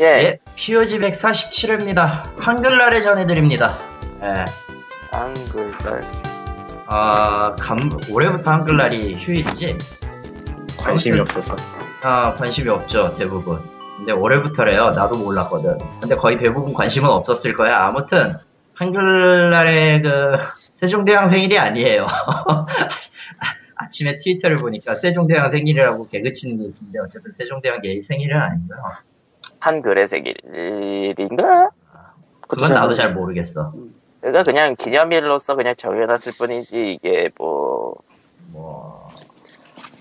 예. 예, POG 147회입니다. 한글날에 전해드립니다. 예, 한글날. 아, 감, 올해부터 한글날이 휴일이지? 관심이 없어서. 아, 관심이 없죠, 대부분. 근데 올해부터래요. 나도 몰랐거든. 근데 거의 대부분 관심은 없었을 거야. 아무튼, 한글날에 그, 세종대왕 생일이 아니에요. 아침에 트위터를 보니까 세종대왕 생일이라고 개그치는 게 있는데, 어쨌든 세종대왕 개 생일은 아니고요. 한글의 생일인가? 그건 나도 잘 모르겠어. 그러니까 그냥 기념일로서 그냥 정해놨을 뿐이지 이게 뭐 뭐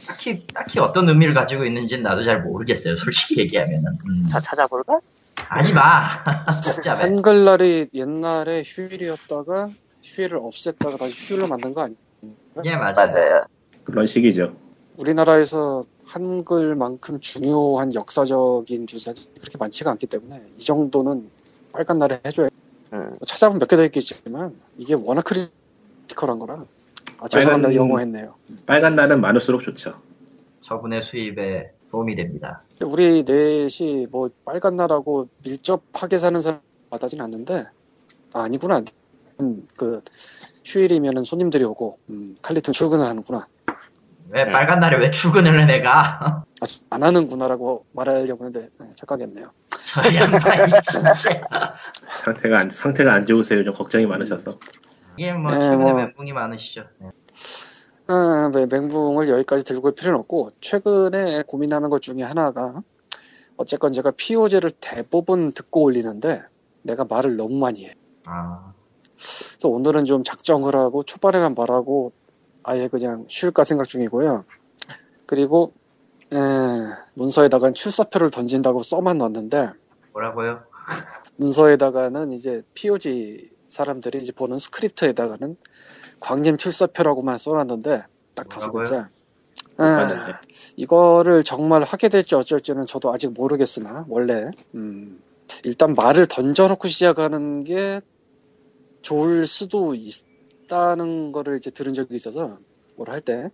딱히 딱히 어떤 의미를 가지고 있는지는 나도 잘 모르겠어요. 솔직히 얘기하면은. 음. 다 찾아볼까? 하지 마. 한글날이 옛날에 휴일이었다가 휴일을 없앴다가 다시 휴일로 만든 거 아니에요? 예 맞아요. 맞아요. 그런 식이죠. 우리나라에서 한글만큼 중요한 역사적인 주사들이 그렇게 많지가 않기 때문에 이 정도는 빨간 날에 해줘야 음. 찾아보면 몇 개 더 있겠지만 이게 워낙 크리티컬한 거라 아, 죄송합니다 빨간- 영어했네요 빨간 날은 많을수록 좋죠. 저분의 수입에 도움이 됩니다. 우리 넷이 뭐 빨간 날하고 밀접하게 사는 사람 와닿진 않는데 아, 아니구나 음, 그 휴일이면은 손님들이 오고 음, 칼리턴 출근을 하는구나 왜 네. 빨간 날에 왜 출근을 해 내가? 아, 안 하는구나라고 말하려고 했는데 네, 착각했네요 저 양반이 진짜. 상태가 안, 상태가 안 좋으세요. 좀 걱정이 많으셔서. 이게 뭐 네, 최근에 뭐. 멘붕이 많으시죠. 네. 아, 네, 맹붕을 여기까지 들고 올 필요는 없고 최근에 고민하는 것 중에 하나가 어쨌건 제가 PO제를 대부분 듣고 올리는데 내가 말을 너무 많이 해. 아 그래서 오늘은 좀 작정을 하고 초반에만 말하고 아예 그냥 쉴까 생각 중이고요. 그리고 에, 문서에다가는 출사표를 던진다고 써만 놨는데 뭐라고요? 문서에다가는 이제 POG 사람들이 이제 보는 스크립트에다가는 광림 출사표라고만 써놨는데 딱 다섯? 글자. 아, 이거를 정말 하게 될지 어쩔지는 저도 아직 모르겠으나 원래 음, 일단 말을 던져놓고 시작하는 게 좋을 수도 있 다는 거를 이제 들은 적이 있어서 뭘 할 때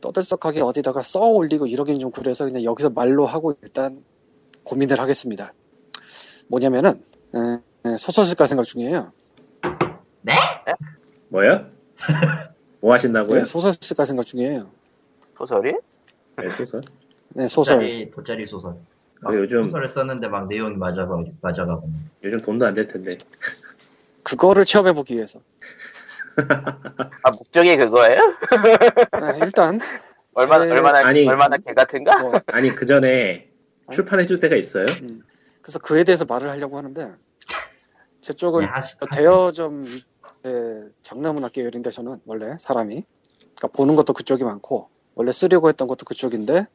떠들썩하게 어디다가 써 올리고 이러긴 좀 그래서 그냥 여기서 말로 하고 일단 고민을 하겠습니다. 뭐냐면은 에, 에, 소설 쓸까 생각 중이에요. 네? 뭐요? 뭐 하신다고요? 네, 소설 쓸까 생각 중이에요. 소설이? 네, 소설. 네, 소설. 돗자리, 돗자리 소설. 막 아, 요즘- 소설을 썼는데 막 내용이 맞아가 맞아가고. 요즘 돈도 안 될 텐데. 그거를 체험해 보기 위해서. 아 목적이 그거예요? 아, 일단 얼마나 제- 얼마나 아니. 얼마나 개 같은가? 뭐, 아니, 그 전에 출판해줄 때가 있어요? 음, 그래서 그에 대해서 말을 하려고 하는데 제 쪽은 네, 하시- 대여점 의 장르문학 계 열인데 저는 원래 사람이 그러니까 보는 것도 그쪽이 많고 원래 쓰려고 했던 것도 그쪽인데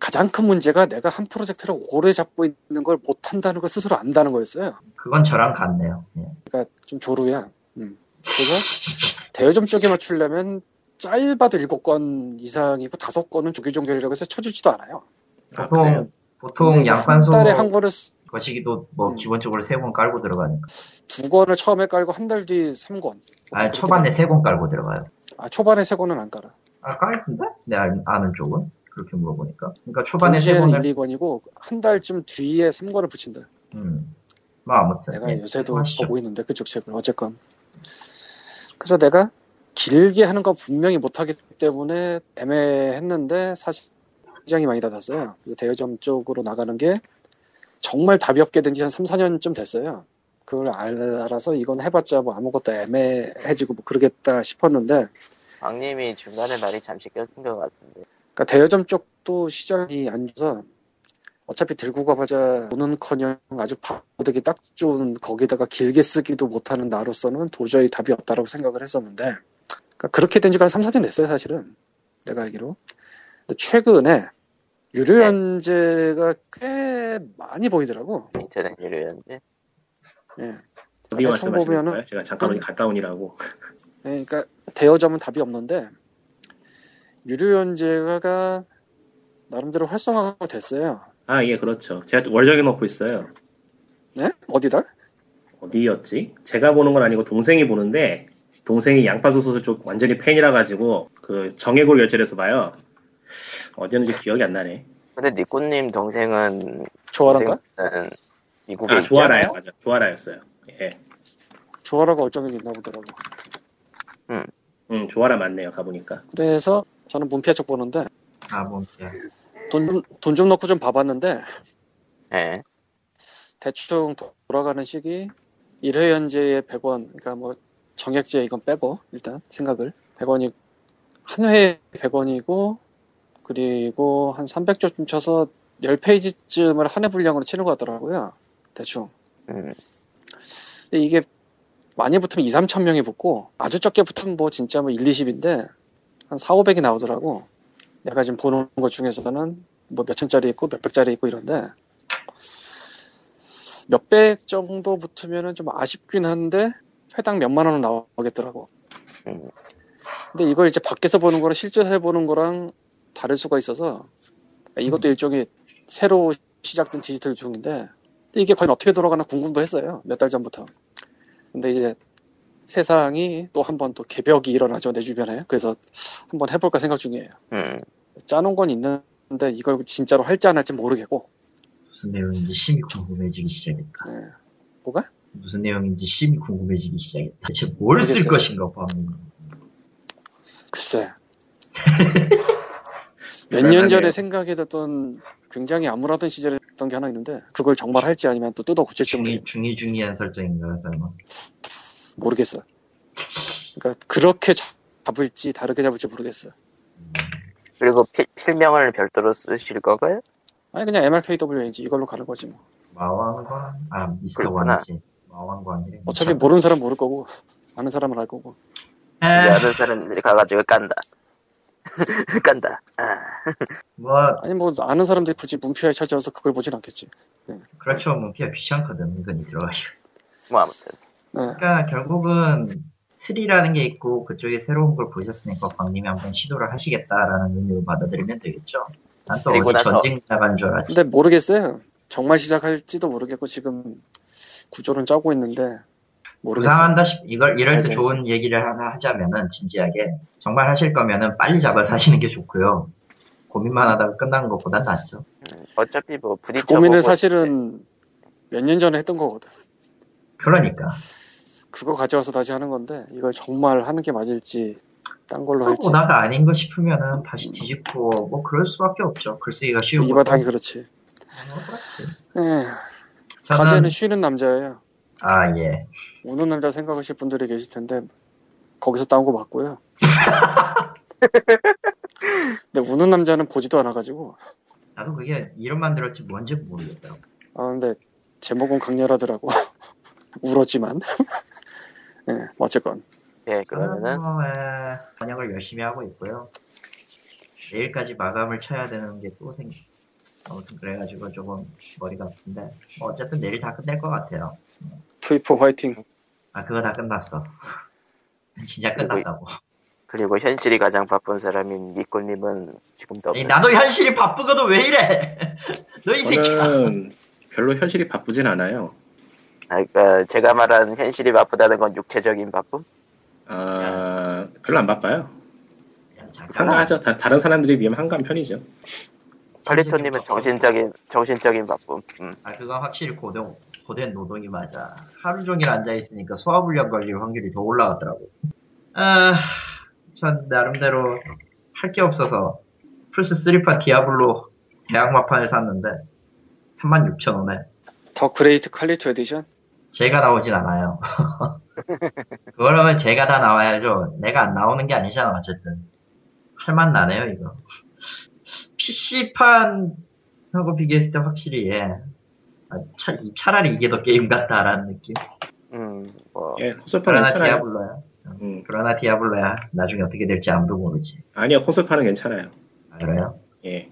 가장 큰 문제가 내가 한 프로젝트를 오래 잡고 있는 걸 못한다는 걸 스스로 안다는 거였어요. 그건 저랑 같네요. 예. 그러니까 좀 조루야. 음. 그래서 대여점 쪽에 맞추려면 짧아도 일곱 건 이상이고 다섯 건은 조기종결이라고 해서 쳐주지도 않아요. 아, 보통? 보통 양판소 한 달에 한 권을 쓰- 거시기도 뭐 음. 기본적으로 세권 깔고 들어가니까. 두 권을 처음에 깔고 한 달뒤삼 권. 아 초반에 세권 깔고 들어가요. 아 초반에 세 권은 안 깔아. 아 깔던데? 내 알- 아는 쪽은 그렇게 물어보니까. 그러니까 초반에 세 동시에는 권을. 1, 2권이고 한 달쯤 뒤에 3권을 붙인다. 음. 뭐 아무튼. 내가 예, 요새도 하시죠. 보고 있는데 그쪽 책을 어쨌건. 그래서 내가 길게 하는 거 분명히 못하기 때문에 애매했는데 사실 시장이 많이 닫았어요. 그래서 대여점 쪽으로 나가는 게 정말 답이 없게 된 지 한 3, 4년쯤 됐어요. 그걸 알아서 이건 해봤자 뭐 아무것도 애매해지고 뭐 그러겠다 싶었는데 왕님이 중간에 말이 잠시 껴진 것 같은데. 그러니까 대여점 쪽도 시장이 안 좋아서 어차피 들고 가봐자 오는커녕 아주 바보되기 딱 좋은 거기다가 길게 쓰기도 못하는 나로서는 도저히 답이 없다라고 생각을 했었는데 그러니까 그렇게 된 지가 한 3, 4년 됐어요 사실은 내가 알기로 근데 최근에 유료 연재가 꽤 많이 보이더라고 인터넷 유료 연재. 예. 어디 대충 말씀하시는 보면은- 거예요? 제가 잠깐만 갔다 오니라고. 예, 그러니까 대여점은 답이 없는데 유료 연재가 나름대로 활성화가 됐어요 아, 예, 그렇죠. 제가 월정해 놓고 있어요. 네? 어디다? 어디였지? 제가 보는 건 아니고 동생이 보는데 동생이 양파소 소설 쪽 완전히 팬이라 가지고 그 정해골 열차에서 봐요. 어디였는지 기억이 안 나네. 근데 니꾸님 동생은 조아라가? 미국에 아, 조아라요. 맞아. 조아라였어요. 예. 조아라가 어쩌면 있나 보더라고. 음, 조아라 맞네요. 가보니까. 그래서 저는 문피아 쪽 보는데 아, 뭐, 예. 돈좀돈좀 넣고 좀 봐봤는데 예. 대충 돌아가는 시기 1회 연재에 100원 그러니까 뭐 정액제 이건 빼고 일단 생각을 100원이 한 회에 100원이고 그리고 한 300조쯤 쳐서 10페이지쯤을 한 해 분량으로 치는 것 같더라고요 대충 음. 근데 이게 많이 붙으면 2, 3천 명이 붙고 아주 적게 붙으면 뭐 진짜 뭐 1, 20인데 한 4, 500이 나오더라고 내가 지금 보는 것 중에서는 뭐 몇천짜리 있고 몇백짜리 있고 이런데 몇백 정도 붙으면은 좀 아쉽긴 한데 회당 몇만 원은 나오겠더라고. 음. 근데 이걸 이제 밖에서 보는 거랑 실제로 해보는 거랑 다를 수가 있어서 이것도 일종의 새로 시작된 디지털 중인데 이게 과연 어떻게 돌아가나 궁금도 했어요. 몇 달 전부터. 근데 이제 세상이 또 한 번 또 개벽이 일어나죠 내 주변에. 그래서 한번 해볼까 생각 중이에요. 음. 짜놓은 건 있는데 이걸 진짜로 할지 안 할지 모르겠고 무슨 내용인지 심히 궁금해지기 시작했다. 네. 뭐가? 무슨 내용인지 심히 궁금해지기 시작했다. 대체 뭘쓸 모르겠어요. 것인가 봐. 글쎄. 몇 년 전에. 생각해뒀던 굉장히 암울하던 시절에 했던 게 하나 있는데 그걸 정말 할지 아니면 또 뜯어 고칠지 중이, 중이 중이한 설정인가요, 설마? 모르겠어. 그러니까 그렇게 잡을지 다르게 잡을지 모르겠어. 그리고 필, 필명을 별도로 쓰실 거고요? 아니 그냥 MRKW인지 이걸로 가는 거지 뭐. 마왕관? 아, 미스터 그렇구나. 원이지. 마왕관이래. 어차피 모르는 사람 모를 거고 아는 사람은 알 거고. 이제 에, 아는 사람들이 가가지고 깐다. 깐다. 아, 뭐, 아니 뭐 아는 사람들이 굳이 문피아에 찾아와서 그걸 보진 않겠지. 그렇죠. 뭐, 피가 귀찮거든, 은근히 들어가기가. 뭐 아무튼. 네. 그러니까 결국은 틀이라는 게 있고 그쪽에 새로운 걸 보셨으니까 광님이 한번 시도를 하시겠다라는 의미로 받아들이면 되겠죠. 난또 그리고 어디 나서- 전쟁 나간 줄 알았지. 근데 모르겠어요. 정말 시작할지도 모르겠고 지금 구조는 짜고 있는데 모르겠어요. 부상한다 싶, 이걸, 이럴 때 알죠, 좋은 얘기를 하나 하자면은, 진지하게. 정말 하실 거면은 빨리 잡아서 하시는 게 좋고요. 고민만 하다가 끝나는 것보단 낫죠. 어차피 뭐그 부딪혀 고민을 사실은 몇 년 전에 했던 거거든. 그러니까. 그거 가져와서 다시 하는 건데 이걸 정말 하는 게 맞을지 딴 걸로 할지 써보다가 아닌 거 싶으면은 다시 뒤집고, 뭐 그럴 수밖에 없죠. 글쓰기가 쉬운 이 거. 바탕이 그렇지. 뭐 그렇지. 예, 저는, 가제는 쉬는 남자예요. 아, 예. 우는 남자 생각하실 분들이 계실 텐데 거기서 따온 거 맞고요. 근데 우는 남자는 보지도 않아가지고 나도 그게 이름만 들었지 뭔지 모르겠다. 아 근데 제목은 강렬하더라고. 울었지만. 예, 어쨌건 예, 그러면은 뭐, 예, 번역을 열심히 하고 있고요. 내일까지 마감을 쳐야 되는 게 또 생, 아무튼 그래가지고 조금 머리가 아픈데, 뭐 어쨌든 내일 다 끝낼 것 같아요. 트위퍼 화이팅. 아, 그거 다 끝났어. 진짜 끝났다고. 그리고 현실이 가장 바쁜 사람인 니꼬님은 지금도 아니, 없는 나도 현실이 바쁘거든 왜 이래? 너 이 새끼야. 저는 별로 현실이 바쁘진 않아요. 아, 그러니까 제가 말한 현실이 바쁘다는 건 육체적인 바쁨? 아, 별로 안 바빠요. 한가하죠. 다, 다른 사람들에 비하면 한가한 편이죠. 팔리토님은 정신적인 정신적인 바쁨. 음. 아, 그건 확실히 고된, 고된 노동이 맞아. 하루 종일 앉아 있으니까 소화불량 걸릴 확률이 더 올라가더라고. 아, 전 나름대로 할 게 없어서 플스3판 디아블로 대악마판을 샀는데 36,000원에 The Great 칼리토 에디션. 제가 나오진 않아요. 그러면 제가 다 나와야죠. 내가 안 나오는 게 아니잖아, 어쨌든. 할만 나네요, 이거. PC판하고 비교했을 때 확실히, 예. 아, 차, 이- 차라리 이게 더 게임 같다라는 느낌. 음, 뭐 예, 콘솔판 그러나 괜찮아요. 디아블로야. 음, 그러나 디아블로야. 나중에 어떻게 될지 아무도 모르지. 아니요, 콘솔판은 괜찮아요. 아, 그래요? 예.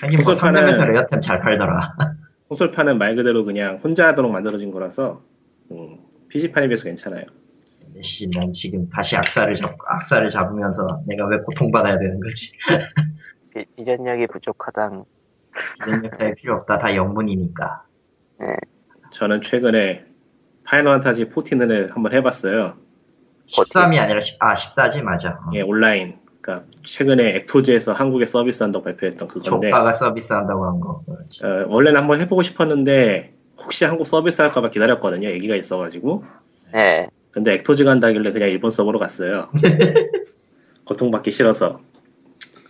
하긴 뭐 콘솔판은- 상점에서 레어템 잘 팔더라. 콘솔판은 말 그대로 그냥 혼자 하도록 만들어진 거라서, 음, PC판에 비해서 괜찮아요. 씨, 난 지금 다시 악사를 잡, 악사를 잡으면서 내가 왜 고통받아야 되는 거지? 비, 비전력이 부족하당. 이런 역사에 필요 없다. 다 영문이니까. 저는 최근에 파이널 판타지 14을 한번 해봤어요. 13이 아니라 10, 아, 14지, 맞아. 어. 예, 온라인. 그러니까 최근에 액토즈에서 한국에 서비스한다고 발표했던 그건데 조카가 서비스한다고 한 거. 어, 원래는 한번 해보고 싶었는데 혹시 한국 서비스 할까봐 기다렸거든요. 얘기가 있어가지고 예. 근데 액토즈가 한다길래 그냥 일본 서버로 갔어요. 고통받기 싫어서.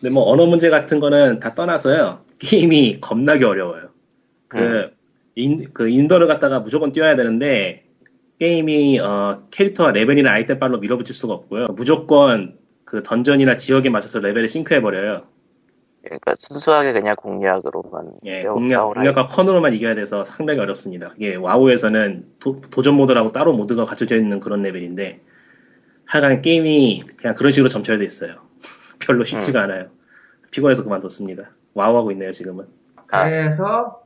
근데 뭐 언어 문제 같은 거는 다 떠나서요. 게임이 겁나게 어려워요. 그, 음. 인, 그 인던을 갖다가 무조건 뛰어야 되는데 게임이 어, 캐릭터와 레벨이나 아이템빨로 밀어붙일 수가 없고요. 무조건 그 던전이나 지역에 맞춰서 레벨을 sync해 버려요. 그러니까 순수하게 그냥 공략으로만 예, 공략, 공략과 컨으로만 이겨야 돼서 상당히 어렵습니다. 이게 와우에서는 도, 전 모드라고 따로 모드가 갖춰져 있는 그런 레벨인데 하여간 게임이 그냥 그런 식으로 점철돼 있어요. 별로 쉽지가 않아요. 피곤해서 그만뒀습니다. 와우하고 있네요, 지금은. 아. 그래서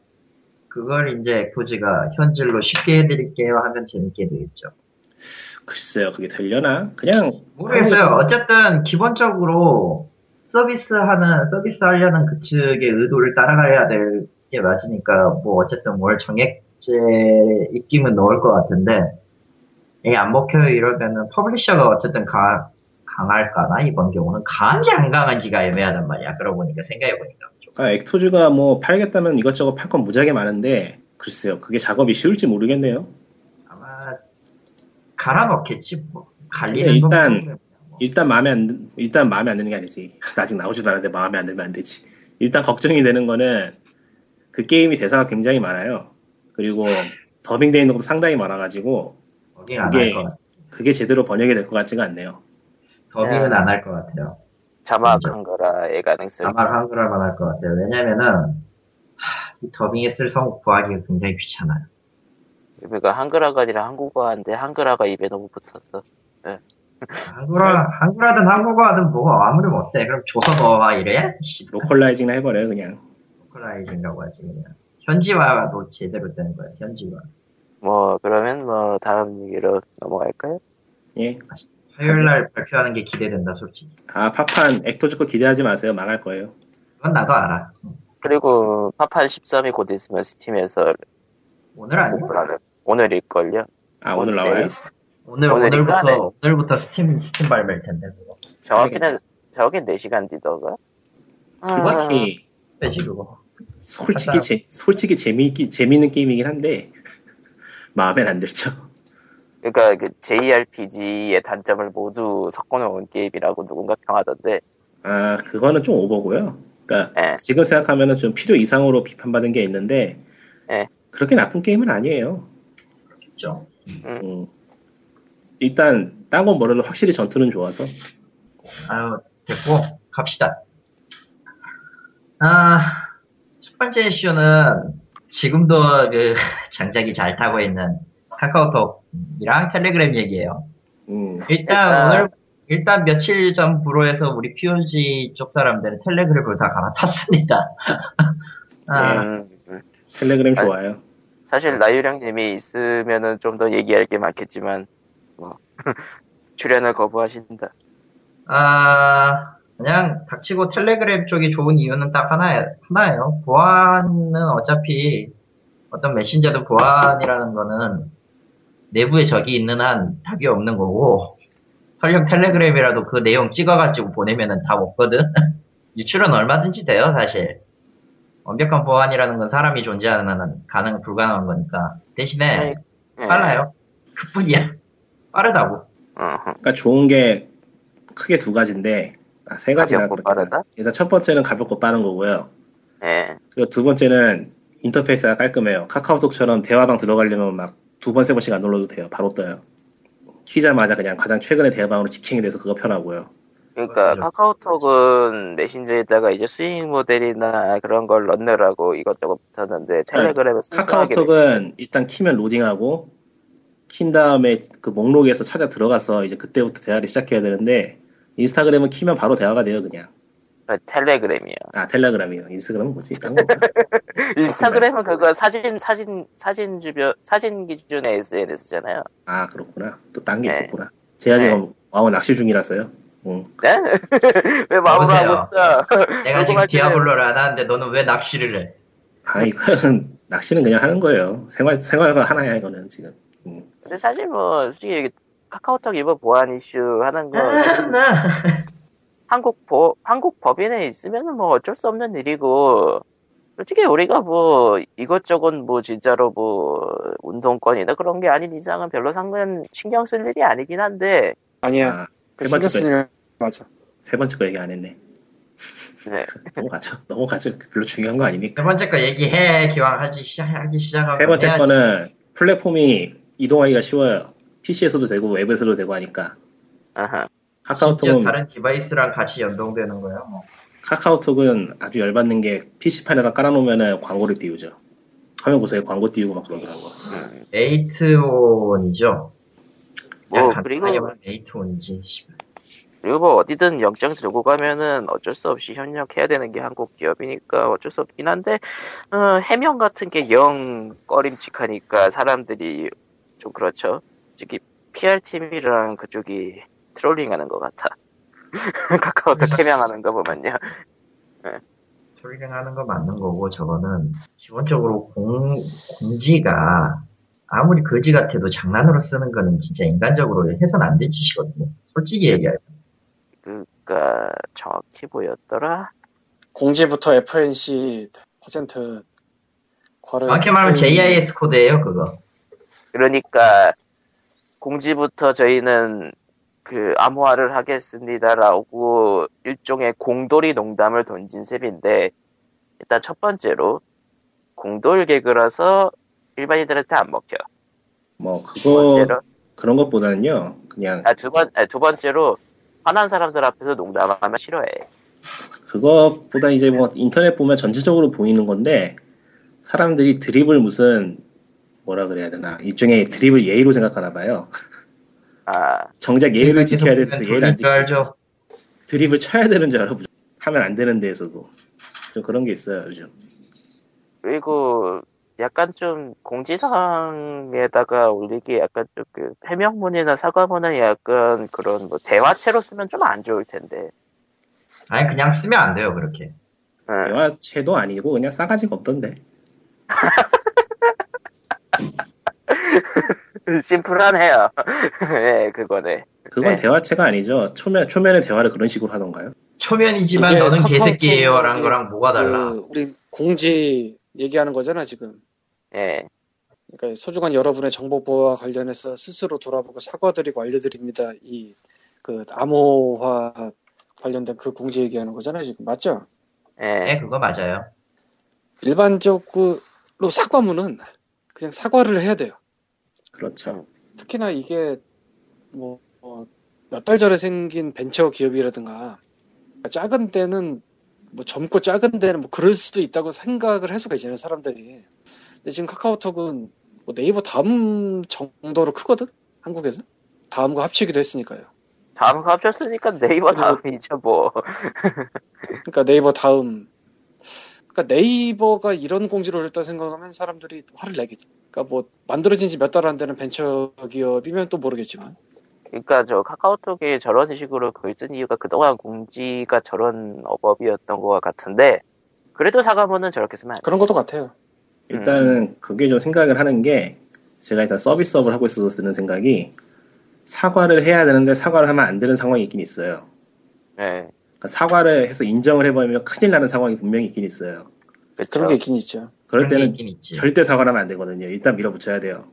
그걸 이제 액토즈가 현질로 쉽게 해드릴게요 하면 재밌게 되겠죠. 글쎄요, 그게 되려나? 그냥 모르겠어요. 한국에서- 어쨌든 기본적으로 서비스 하는 서비스 하려는 그 측의 의도를 따라가야 될 게 맞으니까 뭐 어쨌든 월 정액제 입김은 넣을 것 같은데 이게 안 먹혀요 이러면은 publisher가 어쨌든 강, 강할까나 이번 경우는 강한지 안 강한지가 애매하단 말이야. 그러고 보니까 생각해 보니까 좀. 아, 액토즈가 뭐 팔겠다면 이것저것 팔 건 무지하게 많은데 글쎄요, 그게 작업이 쉬울지 모르겠네요. 갈아 넣겠지 뭐. 갈리는 일단- 건 뭐. 일단 마음에 안 드- 일단 마음에 안 드는 게 아니지. 아직 나오지도 않았는데 마음에 안 들면 안 되지. 일단 걱정이 되는 거는 그 게임이 대사가 굉장히 많아요. 그리고 더빙되어 있는 것도 상당히 많아가지고 그게- 할것 같아. 그게 제대로 번역이 될 것 같지가 않네요. 더빙은 네. 안할 것 같아요. 자막한 거라의 가능성이 아마 한글화만 할 것 같아요. 왜냐면은 하, 이 더빙에 쓸 성우 구하기가 굉장히 귀찮아요. 그러니까 한글화가 아니라 한국어화인데 한글화가 입에 너무 붙었어. 한글화 한글화든 한국어화든 뭐 아무리 못해. 그럼 조서 넣어와 이래? 씨, localizing을 해버려요, 그냥. localizing이라고 하지 그냥. 현지화도 제대로 되는 거야. 현지화. 뭐 그러면 뭐 다음 얘기로 넘어갈까요? 예. 화요일 날 발표하는 게 기대된다 솔직히. 아, 파판 액토즈 거 기대하지 마세요. 망할 거예요. 그건 나도 알아. 그리고 파판 13이 곧 있으면 스팀에서 오늘 아니야? 오늘일걸요. 아, 오늘 나와요? 오늘? 오늘부터 오늘부터 스팀 스팀 발매일 텐데 그거. 정확히는 정확히 4시간 뒤던가. 솔직히, 빼지 그거. 솔직히, 제, 솔직히 재미있기, 재미있는 게임이긴 한데, 마음엔 안 들죠. 그러니까 그 JRPG의 단점을 모두 섞어놓은 게임이라고 누군가 평하던데. 아, 그거는 좀 오버고요. 그러니까 예. 지금 생각하면은 좀 필요 이상으로 비판받은 게 있는데 예. 그렇게 나쁜 게임은 아니에요. 그죠? 음. 일단 딴건 모르도 확실히 전투는 좋아서 아유, 됐고, 갑시다. 아, 첫 번째 이슈는 지금도 그 장작이 잘 타고 있는 카카오톡이랑 텔레그램 얘기예요. 음, 일단 일단- 오늘, 일단 며칠 전부로 해서 우리 POG 쪽 사람들은 텔레그램을 다 갈아탔습니다. 아, 음, 텔레그램 좋아요. 사실 나유령님이 있으면은 좀 더 얘기할 게 많겠지만 뭐 출연을 거부하신다. 아, 그냥 닥치고 텔레그램 쪽이 좋은 이유는 딱 하나, 하나예요. 보안은 어차피 어떤 메신저도 보안이라는 거는 내부에 적이 있는 한 답이 없는 거고, 설령 텔레그램이라도 그 내용 찍어가지고 보내면은 답 없거든? 유출은 얼마든지 돼요, 사실. 완벽한 보안이라는 건 사람이 존재하는 한은 가능, 불가능한 거니까. 대신에 예. 빨라요. 그뿐이야. 빠르다고. 음, 그러니까 좋은 게 크게 두 가지인데 아, 세 가지나 그렇구나. 빠르다? 일단 첫 번째는 가볍고 빠른 거고요. 예. 그리고 두 번째는 인터페이스가 깔끔해요. 카카오톡처럼 대화방 들어가려면 막 두 번, 세 번씩 안 눌러도 돼요. 바로 떠요. 키자마자 그냥 가장 최근의 대화방으로 직행이 돼서 그거 편하고요. 그러니까. 카카오톡은 메신저에다가 이제 스윙 모델이나 그런 걸 넣느라고 이것저것 붙었는데 텔레그램은 순수하게 카카오톡은 일단 키면 로딩하고 킨 다음에 그 목록에서 찾아 들어가서 이제 그때부터 대화를 시작해야 되는데 인스타그램은 키면 바로 대화가 돼요 그냥 메신- 텔레그램이요. 아 텔레그램이요 인스타그램은 뭐지? 인스타그램은 그거 사진 사진 사진 주변 사진 기준의 SNS잖아요. 아 그렇구나 또 딴게 네. 있었구나 제가 지금 와우 낚시 중이라서요 응. 네? 왜 마음으로 여보세요? 하고 있어? 내가 지금 디아블로를 안 하는데 너는 왜 낚시를 해? 아 이거는 낚시는 그냥 하는 거예요 생활 생활과 하나야 이거는 지금 음. 근데 사실 뭐 솔직히 카카오톡 이번 보안 이슈 하는 거 아, 한국 법, 한국 법인에 있으면은 뭐 어쩔 수 없는 일이고, 솔직히 우리가 뭐 이것저것 뭐 진짜로 뭐 운동권이나 그런 게 아닌 이상은 별로 상관 신경 쓸 일이 아니긴 한데, 아니야. 세 번째 신경 쓰는 일 맞아. 세 번째 거 얘기 안 했네. 네. 넘어가죠. 넘어가죠. 별로 중요한 거 아니니까. 세 번째 거 얘기해. 기왕 하기, 시작, 하기 시작하고. 세 번째 해야지. 거는 플랫폼이 이동하기가 쉬워요. PC에서도 되고 웹에서도 되고 하니까. 아하. 카카오톡은 다른 디바이스랑 같이 연동되는 거야. 뭐. 카카오톡은 아주 열받는 게 PC판에다 깔아놓으면 광고를 띄우죠. 화면 보세요. 광고 띄우고 막 그러더라고. 음. 에이트온이죠. 뭐, 그리고. 씨발. 그리고 뭐 어디든 영장 들고 가면은 어쩔 수 없이 협력해야 되는 게 한국 기업이니까 어쩔 수 없긴 한데, 어, 해명 같은 게 영 꺼림칙하니까 사람들이 좀 그렇죠. 특히 PR팀이랑 그쪽이 트롤링 하는 것 같아. 카카오톡 해명하는 거 보면요. 트롤링 하는 거 맞는 거고, 저거는, 기본적으로 공, 공지가, 아무리 거지 같아도 장난으로 쓰는 거는 진짜 인간적으로 해선 안 될 짓이거든요. 솔직히 얘기하면. 그니까, 정확히 보였더라? 공지부터 FNC 퍼센트 과를 정확히 말하면 JIS 코드예요 그거. 그러니까, 공지부터 저희는 그 암호화를 하겠습니다라고 일종의 공돌이 농담을 던진 셈인데, 일단 첫 번째로, 공돌 개그라서 일반인들한테 안 먹혀. 뭐두 그거 번째로, 그런 것보다는요. 그냥 아, 두 번, 아, 두 번째로, 화난 사람들 앞에서 농담하면 싫어해. 그것보다 이제 뭐 인터넷 보면 전체적으로 보이는 건데 사람들이 드립을 무슨 뭐라 그래야 되나 일종의 드립을 예의로 생각하나 봐요. 아, 정작 예의를 지켜야 보면 예의를 안 지켜. 알죠. 드립을 쳐야 되는 줄 알아. 하면 안 되는 데에서도 좀 그런 게 있어요 요즘. 그리고 약간 좀 공지사항에다가 올리기 약간 좀그 해명문이나 사과문은 약간 그런 뭐 대화체로 쓰면 좀 안 좋을 텐데. 아니 그냥 쓰면 안 돼요 그렇게. 응. 대화체도 아니고 그냥 싸가지가 없던데. 심플하네요. 예, 그거네. 그건 네. 대화체가 아니죠. 초면 초면에 대화를 그런 식으로 하던가요? 초면이지만 너는 개새끼예요라는 거랑 뭐가 달라? 그 우리 공지 얘기하는 거잖아 지금. 예. 그러니까 소중한 여러분의 정보 보호와 관련해서 스스로 돌아보고 사과드리고 알려드립니다. 이 그 암호화 관련된 그 공지 얘기하는 거잖아요 지금 맞죠? 예. 네 그거 맞아요. 일반적으로 사과문은 그냥 사과를 해야 돼요. 그렇죠. 특히나 이게 뭐 몇 달 전에 생긴 벤처 기업이라든가 작은 데는 뭐 젊고 작은 데는 뭐 그럴 수도 있다고 생각을 할 수가 있잖아요 사람들이. 근데 지금 카카오톡은 뭐 네이버 다음 정도로 크거든 한국에서 다음과 합치기도 했으니까요. 다음 거 합쳤으니까 네이버 다음이죠, 뭐. 그러니까 네이버 다음. 그러니까 네이버가 이런 공지를 올렸다 생각하면 사람들이 화를 내겠지. 그러니까 뭐 만들어진 지 몇 달 안 되는 벤처 기업이면 또 모르겠지만. 그러니까 저 카카오톡이 저런 식으로 글 쓴 이유가 그동안 공지가 저런 어법이었던 것 같은데, 그래도 사과문은 저렇게 쓰면 안 돼. 그런 것도 같아요. 일단은 그게 좀 생각을 하는 게 제가 일단 서비스업을 하고 있어서 드는 생각이 사과를 해야 되는데 사과를 하면 안 되는 상황이 있긴 있어요. 예. 그러니까 사과를 해서 인정을 해버리면 큰일 나는 상황이 분명히 있긴 있어요. 그쵸. 그런 게 있긴 있죠. 그럴 때는. 절대 사과를 하면 안 되거든요. 일단 밀어붙여야 돼요.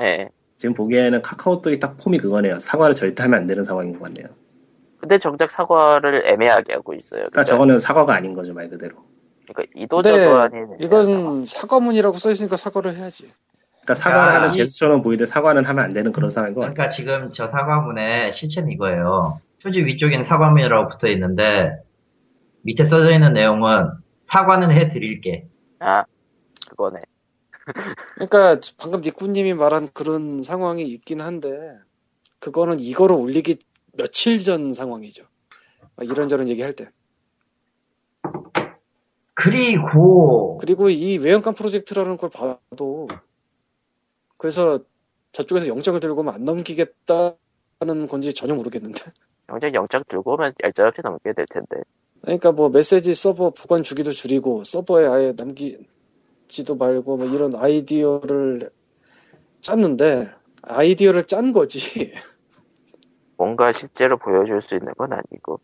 예. 지금 보기에는 카카오톡이 딱 폼이 그거네요. 사과를 절대 하면 안 되는 상황인 것 같네요. 근데 정작 사과를 애매하게 하고 있어요. 그러니까 저거는 사과가 아닌 거죠 말 그대로. 그러니까 이도저도 아닌 근데 애매한 이건 사과문이라고 써 있으니까 사과를 해야지. 그러니까 사과를 아, 하는 이- 제스처럼 보이되 사과는 하면 안 되는 그런 상황인 것 같아요. 그러니까 지금 저 사과문의 실체는 이거예요. 표지 위쪽에는 사과문이라고 붙어 있는데 밑에 써져 있는 내용은 사과는 해드릴게. 아, 그거네. 그러니까 방금 니꾸님이 말한 그런 상황이 있긴 한데 그거는 이거를 올리기 며칠 전 상황이죠. 막 이런저런 얘기할 때. 그리고 그리고 이 외연간 프로젝트라는 걸 봐도 그래서 저쪽에서 영장을 들고 오면 안 넘기겠다는 건지 전혀 모르겠는데. 영장 영장 들고 오면 얄짤없이 넘게 될 텐데. 그러니까 뭐 메시지 서버 보관 주기도 줄이고 서버에 아예 남기지도 말고 뭐 이런 아이디어를 짰는데 아이디어를 짠 거지. 뭔가 실제로 보여줄 수 있는 건 아니고.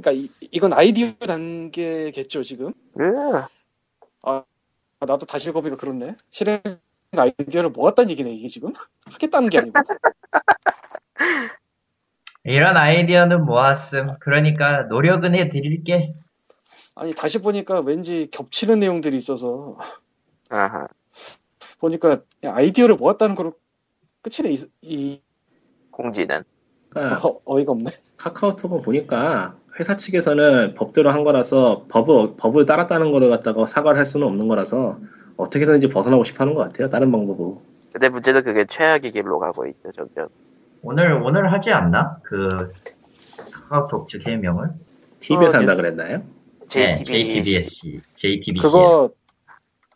그러니까 이, 이건 아이디어 단계겠죠 지금. 예. 아, 나도 다시 읽어보니까 그렇네. 실행 아이디어를 모았다는 얘기네 이게 지금. 하겠다는 게 아니고. 이런 아이디어는 모았음. 그러니까 노력은 해드릴게. 아니 다시 보니까 왠지 겹치는 내용들이 있어서 아하. 보니까 아이디어를 모았다는 거로 끝이네 이, 이 공지는. 그러니까 어, 어이가 없네. 카카오톡은 보니까 회사 측에서는 법대로 한 거라서 법을 법을 따랐다는 거를 갖다가 사과를 할 수는 없는 거라서 어떻게든지 벗어나고 싶어하는 것 같아요. 다른 방법으로. 근데 문제는 그게 최악의 길로 가고 있죠, 점점. 오늘, 오늘 하지 않나? 그, 카카오톡 측 해명을? TV에서 어, 한다 그랬나요? JTB. JTBC. JTBC. 그거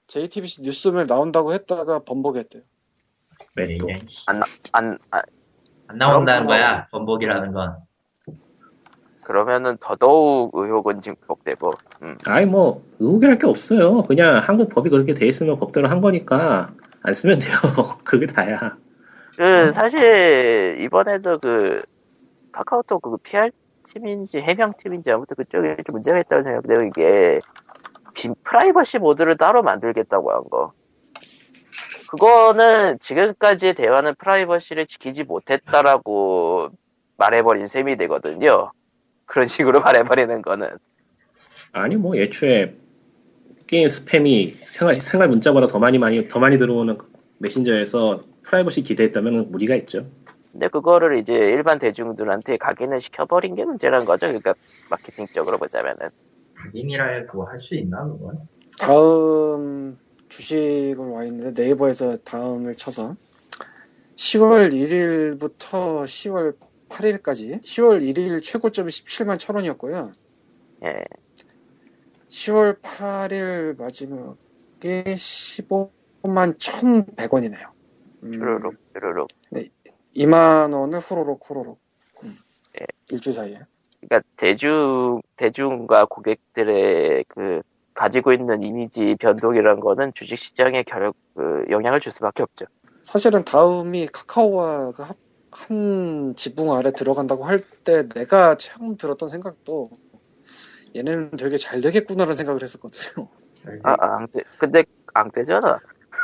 JTBC 뉴스를 나온다고 했다가 번복했대요. 왜 또? 안, 안, 아, 안 나온다는 거야, 번복이라는 건. 그러면은 더더욱 의혹은 증폭되고, 음. 아니 뭐 의혹이랄 게 없어요. 그냥 한국 법이 그렇게 돼 있으면 법대로 한 거니까 안 쓰면 돼요. 그게 다야. 그, 사실, 이번에도 그, 카카오톡 그 PR 팀인지 해명 팀인지 아무튼 그쪽에 좀 문제가 있다고 생각해요. 이게, 빈 프라이버시 모드를 따로 만들겠다고 한 거. 그거는 지금까지의 대화는 프라이버시를 지키지 못했다라고 말해버린 셈이 되거든요. 그런 식으로 말해버리는 거는. 아니 뭐 애초에 게임 스팸이 생활 생활 문자보다 더 많이 많이 더 많이 들어오는 메신저에서 프라이버시 기대했다면 무리가 있죠. 근데 그거를 이제 일반 대중들한테 각인을 시켜버린 게 문제란 거죠. 그러니까 마케팅적으로 보자면은. 각인이라고 할수 있나, 그건? 다음 주식을 와 있는데 네이버에서 다음을 쳐서 10월 1일부터 10월 8일까지 10월 1일 최고점이 17만 1천 원이었고요. 예. 10월 8일 마지막에 15만 1,100원이네요. 음, 쭈루룩, 쭈루룩. 2만 원을 후루룩 후루룩. 음, 예. 일주일 사이에. 그러니까 대중 대중과 고객들의 그 가지고 있는 이미지 변동이란 거는 주식 시장에 결, 그 영향을 줄 수밖에 없죠. 사실은 다음이 카카오와 그 합- 한 지붕 아래 들어간다고 할 때 내가 처음 들었던 생각도 얘네는 되게 잘 되겠구나라는 생각을 했었거든요. 아, 아, 안 돼. 근데 안 되잖아.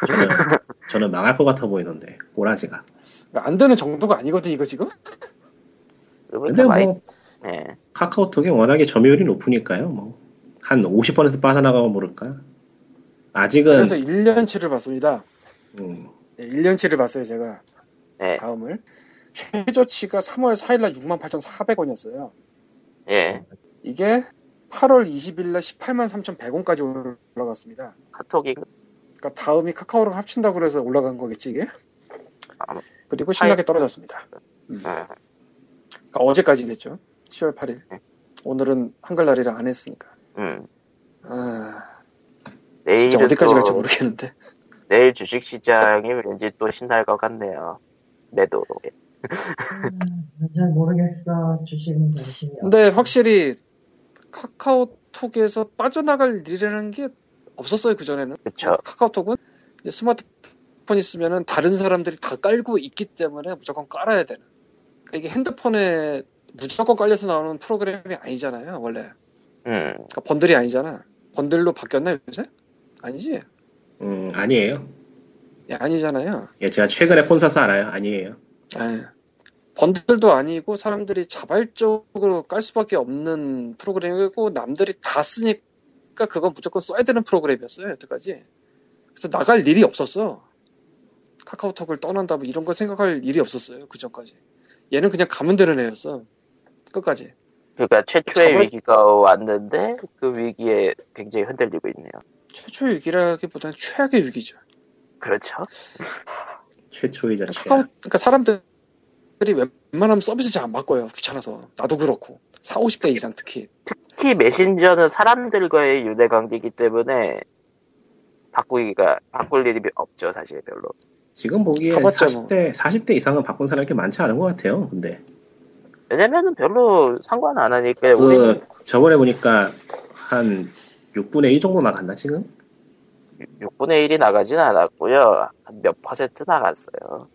저는, 저는 망할 것 같아 보이던데 꼬라지가. 그러니까 안 되는 정도가 아니거든 이거 지금. 근데 많이, 뭐 예. 카카오톡이 워낙에 점유율이 높으니까요. 뭐 한 50% 빠져나가면 모를까. 아직은 그래서 1년치를 봤습니다. 음, 네, 1년치를 봤어요 제가 네. 다음을. 최저치가 3월 4일날 68,400원이었어요. 예. 이게 8월 20일날 18만 3,100원까지 올라갔습니다. 카톡이 그러니까 다음이 카카오랑 합친다고 그래서 올라간 거겠지 이게. 아마- 그리고 신나게 떨어졌습니다. 예. 그러니까 어제까지겠죠. 10월 8일. 네. 오늘은 한글날이라 안 했으니까. 음. 아, 진짜 어디까지 또 갈지 모르겠는데. 내일 주식 시장이 왠지 또 신날 것 같네요. 매도. 잘 모르겠어. 주식은 관심이 근데 확실히 카카오톡에서 빠져나갈 일이라는 게 없었어요 그 전에는. 그쵸. 카카오톡은 이제 스마트폰 있으면은 다른 사람들이 다 깔고 있기 때문에 무조건 깔아야 되는. 그러니까 이게 핸드폰에 무조건 깔려서 나오는 프로그램이 아니잖아요 원래. 음. 그러니까 번들이 아니잖아. 번들로 바뀌었나 요새? 아니지? 음, 아니에요. 예, 아니잖아요. 예, 제가 최근에 폰 사서 알아요. 아니에요. 예. 번들도 아니고 사람들이 자발적으로 깔 수밖에 없는 프로그램이고 남들이 다 쓰니까 그건 무조건 써야 되는 프로그램이었어요 여태까지. 그래서 나갈 일이 없었어. 카카오톡을 떠난다 뭐 이런 거 생각할 일이 없었어요 그 전까지. 얘는 그냥 가면 되는 애였어. 끝까지. 그러니까 최초의 저번- 위기가 왔는데 그 위기에 굉장히 흔들리고 있네요. 최초의 위기라기보다는 최악의 위기죠. 그렇죠. 최초이자 카카오, 최악. 그러니까 사람들이 웬만하면 서비스 잘 안 바꿔요. 귀찮아서. 나도 그렇고. 4, 50대 이상 특히. 특히 메신저는 사람들과의 유대 관계이기 때문에 바꾸기가 바꿀 일이 없죠 사실 별로. 지금 보기에 가봤죠, 뭐. 40대 40대 이상은 바꾼 사람이 그렇게 많지 않은 것 같아요. 근데 왜냐면은 별로 상관 안 하니까 우리는 그 저번에 보니까 한 6분의 1 정도 나갔나 지금? 6분의 1이 나가진 않았고요. 한몇 퍼센트 나갔어요.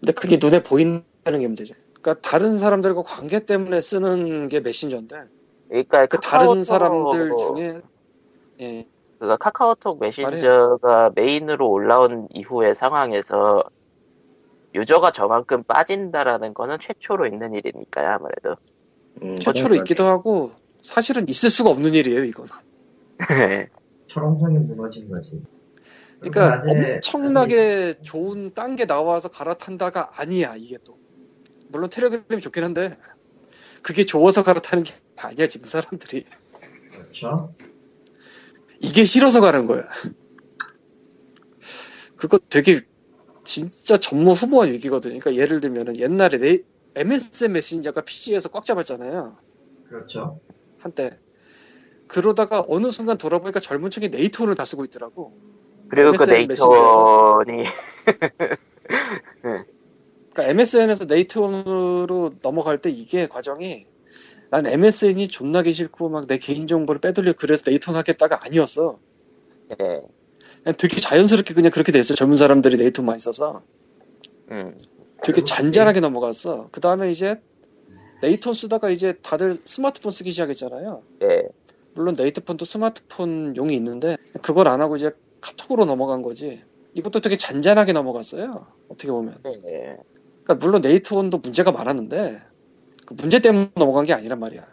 근데 그게 눈에 보인다는 게 문제죠. 그러니까 다른 사람들과 관계 때문에 쓰는 게 메신저인데 그러니까 그 다른 사람들 중에 예, 그러니까 카카오톡 메신저가 메인으로 올라온 이후의 상황에서 유저가 저만큼 빠진다라는 거는 최초로 있는 일이니까요, 아무래도. 음, 최초로 그런 있기도 하고 사실은 있을 수가 없는 일이에요 이건. 철옹성이 무너진 거지. 그러니까 엄청나게 좋은 딴 게 나와서 갈아탄다가 아니야 이게 또. 물론 텔레그램이 좋긴 한데 그게 좋아서 갈아타는 게 아니야 지금 사람들이. 그렇죠. 이게 싫어서 가는 거야. 그거 되게 진짜 전무후무한 위기거든요. 그러니까 예를 들면은 옛날에 네, MSN 메신저가 PC에서 꽉 잡았잖아요. 그렇죠. 한때. 그러다가 어느 순간 돌아보니까 젊은 층이 네이트온을 다 쓰고 있더라고. 그리고 그 MSN 메신저에서. 네이턴이 그러니까 MSN에서 네이트온으로 넘어갈 때 이게 과정이 난 MSN이 존나기 싫고 막 내 개인 정보를 빼돌려 그래서 네이트온 하겠다가 아니었어. 예. 그냥 되게 자연스럽게 그냥 그렇게 됐어. 젊은 사람들이 네이트온 많이 써서. 음. 되게 잔잔하게 넘어갔어. 그 다음에 이제 네이트폰 쓰다가 이제 다들 스마트폰 쓰기 시작했잖아요. 예. 물론 네이트폰도 스마트폰용이 있는데 그걸 안 하고 이제 카톡으로 넘어간 거지. 이것도 되게 잔잔하게 넘어갔어요. 어떻게 보면. 예. 그러니까 물론 네이트폰도 문제가 많았는데 그 문제 때문에 넘어간 게 아니란 말이야.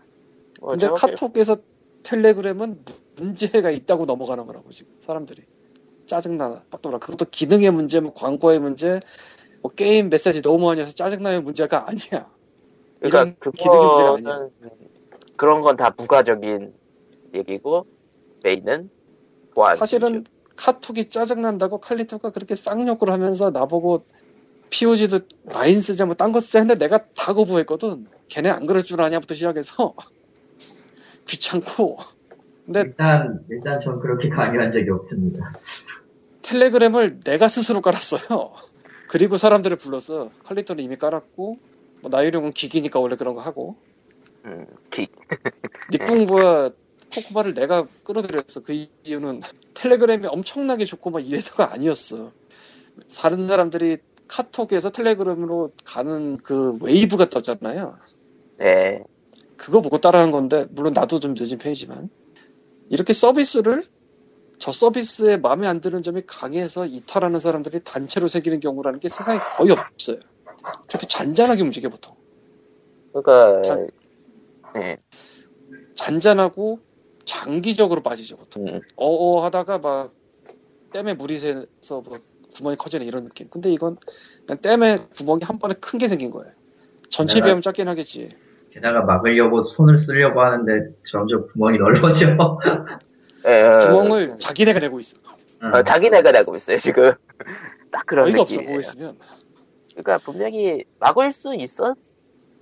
뭐 근데 카톡에서 텔레그램은 무- 문제가 있다고 넘어가는 거라고 지금 사람들이 짜증나 빡돌아 그것도 기능의 문제 뭐 광고의 문제 뭐 게임 메시지 너무 많이 해서 짜증나는 문제가 아니야 그러니까 이런 기능의 문제가 아니야 그런 건 다 부가적인 얘기고 메인은 보안. 사실은 카톡이 짜증난다고 칼리토가 그렇게 쌍욕을 하면서 나보고 POG도 라인 쓰자 뭐 딴 거 쓰자 했는데 내가 다 거부했거든 걔네 안 그럴 줄 아냐부터 시작해서 귀찮고 근데 일단 일단 전 그렇게 강요한 적이 없습니다. 텔레그램을 내가 스스로 깔았어요. 그리고 사람들을 불러서 칼리토는 이미 깔았고 뭐 나유령은 기기니까 원래 그런 거 하고 음, 기, 닉붕과 코코바를 내가 끌어들였어. 그 이유는 텔레그램이 엄청나게 좋고 막 이래서가 아니었어. 다른 사람들이 카톡에서 텔레그램으로 가는 그 웨이브가 떴잖아요. 예. 그거 보고 따라한 건데 물론 나도 좀 늦은 편이지만 이렇게 서비스를 저 서비스에 마음에 안 드는 점이 강해서 이탈하는 사람들이 단체로 생기는 경우라는 게 세상에 거의 없어요. 특히 잔잔하게 움직여 보통. 그러니까 자- 예. 잔잔하고 장기적으로 빠지죠 보통. 음, 어어 하다가 막 댐에 물이 새서 뭐 구멍이 커지는 이런 느낌. 근데 이건 그냥 댐에 구멍이 한 번에 큰 게 생긴 거예요. 전체 내가- 비하면 작긴 하겠지. 게다가 막으려고 손을 쓰려고 하는데 점점 구멍이 넓어져. 예, 구멍을 자기네가 내고 있어. 응. 어, 자기네가 내고 있어요 지금. 딱 그런 어이가 없어. 보고 있으면. 그러니까 분명히 막을 수 있었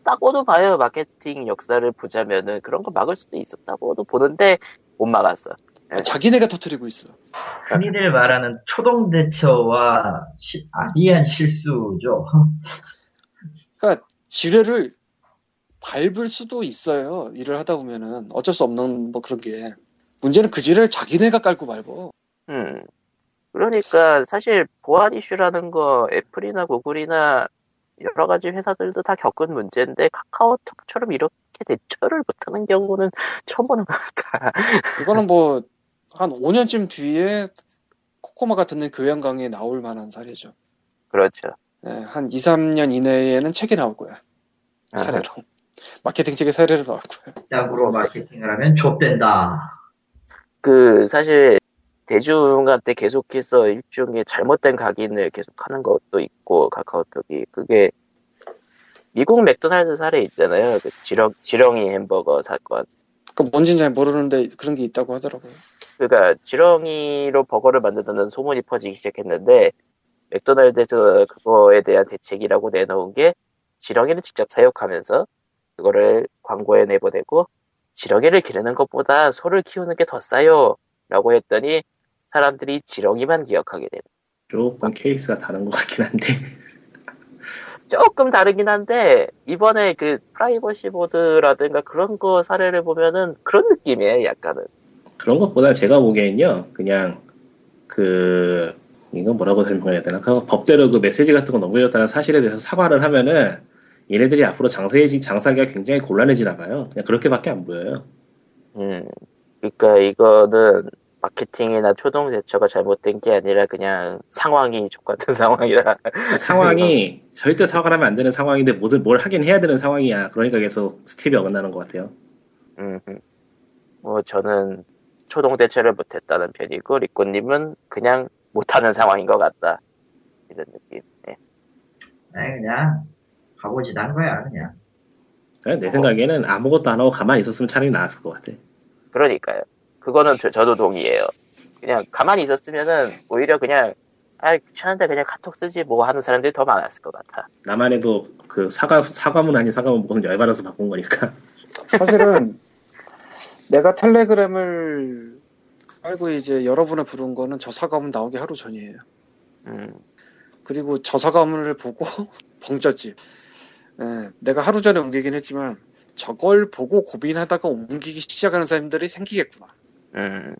다고도 봐요. 마케팅 역사를 보자면은 그런 거 막을 수도 있었다고도 보는데 못 막았어. 네. 자기네가 터트리고 있어. 흔히들 말하는 초동 대처와 시- 아니한 실수죠. 그러니까 지뢰를 밟을 수도 있어요. 일을 하다 보면은 어쩔 수 없는 뭐 그런 게 문제는 그 지뢰를 자기네가 깔고 밟어. 음. 그러니까 사실 보안 이슈라는 거 애플이나 구글이나 여러 가지 회사들도 다 겪은 문제인데 카카오톡처럼 이렇게 대처를 못하는 경우는 처음 보는 것 같아. 이거는 뭐 한 5년쯤 뒤에 코코마가 듣는 교양 강의에 나올 만한 사례죠. 그렇죠. 예, 한 2, 3년 이내에는 책이 나올 거야. 사례로. 마케팅 책의 사례로 나올 거야. 약으로 마케팅을 하면 좁된다. 그 사실 대중한테 계속해서 일종의 잘못된 각인을 계속하는 것도 있고 카카오톡이 그게 미국 맥도날드 사례 있잖아요. 그 지렁 지렁이 햄버거 사건. 그 뭔지는 잘 모르는데 그런 게 있다고 하더라고요. 그러니까 지렁이로 버거를 만든다는 소문이 퍼지기 시작했는데 맥도날드에서 그거에 대한 대책이라고 내놓은 게 지렁이를 직접 사육하면서 그거를 광고에 내보내고 지렁이를 기르는 것보다 소를 키우는 게 더 싸요 라고 했더니 사람들이 지렁이만 기억하게 되는 조금 케이스가 다른 것 같긴 한데. 조금 다르긴 한데 이번에 그 프라이버시 보드라든가 그런 거 사례를 보면은 그런 느낌이에요 약간은. 그런 것보다 제가 보기엔요 그냥 그 이건 뭐라고 설명해야 되나? 그 법대로 그 메시지 같은 거 넘겨줬다는 사실에 대해서 사과를 하면은 얘네들이 앞으로 장사해지 장사하기가 굉장히 곤란해지나 봐요. 그냥 그렇게밖에 안 보여요. 음, 그러니까 이거는 마케팅이나 초동 대처가 잘못된 게 아니라 그냥 상황이 족같은 상황이라. 상황이 절대 사과를 하면 안 되는 상황인데 뭐든 뭘 하긴 해야 되는 상황이야. 그러니까 계속 스텝이 어긋나는 것 같아요. 음, 음. 뭐 저는 초동 대처를 못했다는 편이고 리코님은 그냥 못하는 상황인 것 같다 이런 느낌. 예. 아니 그냥 한 거야. 그냥 내 생각에는 아무것도 안 하고 가만히 있었으면 차라리 나았을 것 같아. 그러니까요. 그거는 저, 저도 동의해요. 그냥 가만히 있었으면은 오히려 그냥 아 귀찮은데 그냥 카톡 쓰지 뭐 하는 사람들이 더 많았을 것 같아. 나만 해도 그 사과 사과문 아닌 사과문 보면 열받아서 바꾼 거니까. 사실은 내가 텔레그램을 깔고 이제 여러분을 부른 거는 저 사과문 나오기 하루 전이에요. 음, 그리고 저 사과문을 보고 벙쪘지. 예, 내가 하루 전에 옮기긴 했지만 저걸 보고 고민하다가 옮기기 시작하는 사람들이 생기겠구나. 음,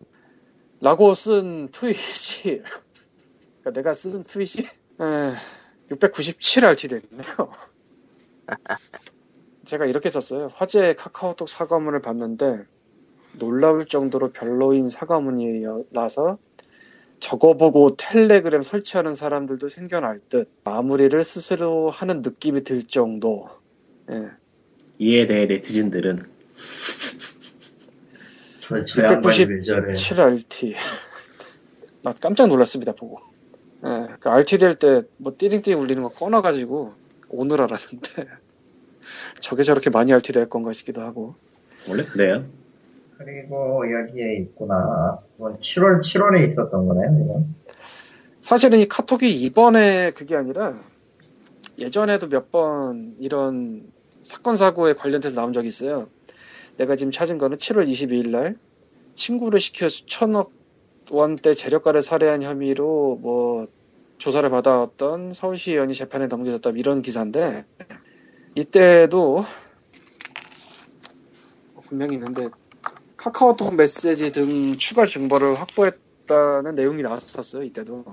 라고 쓴 트윗이 그러니까 내가 쓴 트윗이 697RT됐네요. 제가 이렇게 썼어요. 화제 카카오톡 사과문을 봤는데 놀라울 정도로 별로인 사과문이라서 저거 보고 텔레그램 설치하는 사람들도 생겨날 듯 마무리를 스스로 하는 느낌이 들 정도. 예. 이에 대해 네티즌들은 저, 저 양반이 690왜 저래. 7RT. 나 깜짝 놀랐습니다, 보고. 예, 그 RT 될 때 뭐 띠링띠링 울리는 거 꺼놔가지고 오늘 알았는데 저게 저렇게 많이 RT 될 건가 싶기도 하고. 원래 그래요. 그리고 여기에 있구나. 이건 7월 7월에 있었던 거네요. 이건. 사실은 이 카톡이 이번에 그게 아니라 예전에도 몇 번 이런 사건 사고에 관련돼서 나온 적이 있어요. 내가 지금 찾은 거는 7월 22일 날 친구를 시켜 수천억 원대 재력가를 살해한 혐의로 뭐 조사를 받아왔던 서울시 의원이 재판에 넘겨졌다 이런 기사인데 이때도 뭐 분명히 있는데 카카오톡 메시지 등 추가 정보를 확보했다는 내용이 나왔었어요 이때도.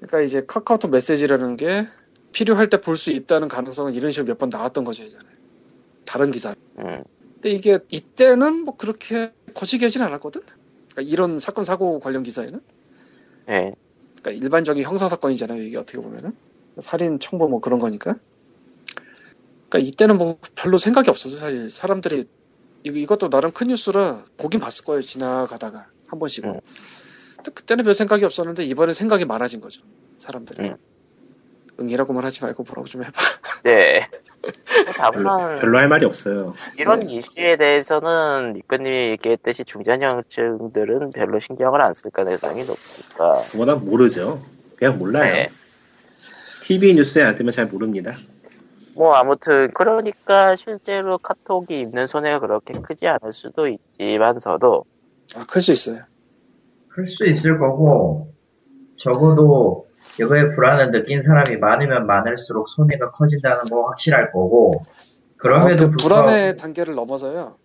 그러니까 이제 카카오톡 메시지라는 게 필요할 때 볼 수 있다는 가능성은 이런 식으로 몇 번 나왔던 거죠 예전에. 다른 기사. 음, 근데 이게 이때는 뭐 그렇게 거시기 하진 않았거든? 그러니까 이런 사건 사고 관련 기사에는? 예, 그러니까 일반적인 형사 사건이잖아요 이게 어떻게 보면은. 살인 청부 뭐 그런 거니까. 그러니까 이때는 뭐 별로 생각이 없었어 사실 사람들이 이것도 나름 큰 뉴스라 보긴 봤을 거예요 지나가다가 한 번씩은. 음. 근데 그때는 별 생각이 없었는데 이번엔 생각이 많아진 거죠 사람들이. 음. 응이라고만 하지 말고 뭐라고 좀 해봐 네. 뭐 별로, 다만 별로 할 말이 없어요. 이런 이슈에 대해서는 리꺼님이 얘기했듯이 중장년층들은 별로 신경을 안 쓸 가능성이 높으니까. 그보다 모르죠. 그냥 몰라요. 네. TV 뉴스에 안 뜨면 잘 모릅니다. 뭐 아무튼 그러니까 실제로 카톡이 입는 손해가 그렇게 크지 않을 수도 있지만서도 아 클 수 있어요 클 수 있을 거고, 적어도 이거에 불안을 느낀 사람이 많으면 많을수록 손해가 커진다는 거 확실할 거고, 그럼에도 아무튼 불구하고, 불안의 단계를 넘어서요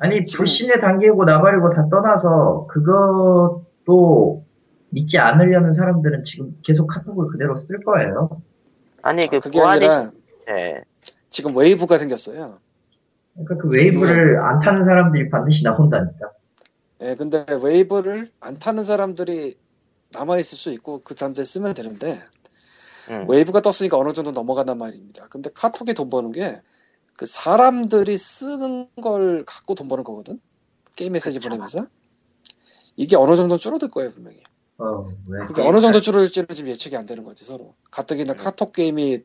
아니, 불신의 단계고 나발이고 다 떠나서, 그것도 믿지 않으려는 사람들은 지금 계속 카톡을 그대로 쓸 거예요. 아니 그 그게 보안이 아니라 네. 지금 웨이브가 생겼어요 그러니까 그 웨이브를 안 타는 사람들이 반드시 나온다니까. 예, 근데 웨이브를 안 타는 사람들이 남아있을 수 있고 그 사람들 쓰면 되는데 음. 웨이브가 떴으니까 어느 정도 넘어간단 말입니다. 근데 카톡이 돈 버는 게 그 사람들이 쓰는 걸 갖고 돈 버는 거거든. 게임 메시지 그쵸. 보내면서 이게 어느 정도 줄어들 거예요 분명히. 어, 왜? 그게 어느 정도 줄어들지는 지금 예측이 안 되는 거지 서로. 가뜩이나 카톡 게임이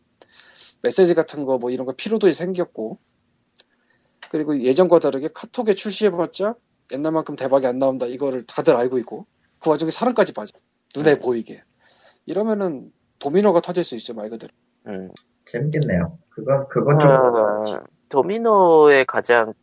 메시지 같은 거 뭐 이런 거 필요도 생겼고 그리고 예전과 다르게 카톡에 출시해봤자 옛날만큼 대박이 안 나온다 이거를 다들 알고 있고 그 와중에 사람까지 빠져 눈에 보이게 이러면은 도미노가 터질 수 있죠 말 그대로. 음. 재밌겠네요. 그건, 그건 좀, 어, 도미노의 가장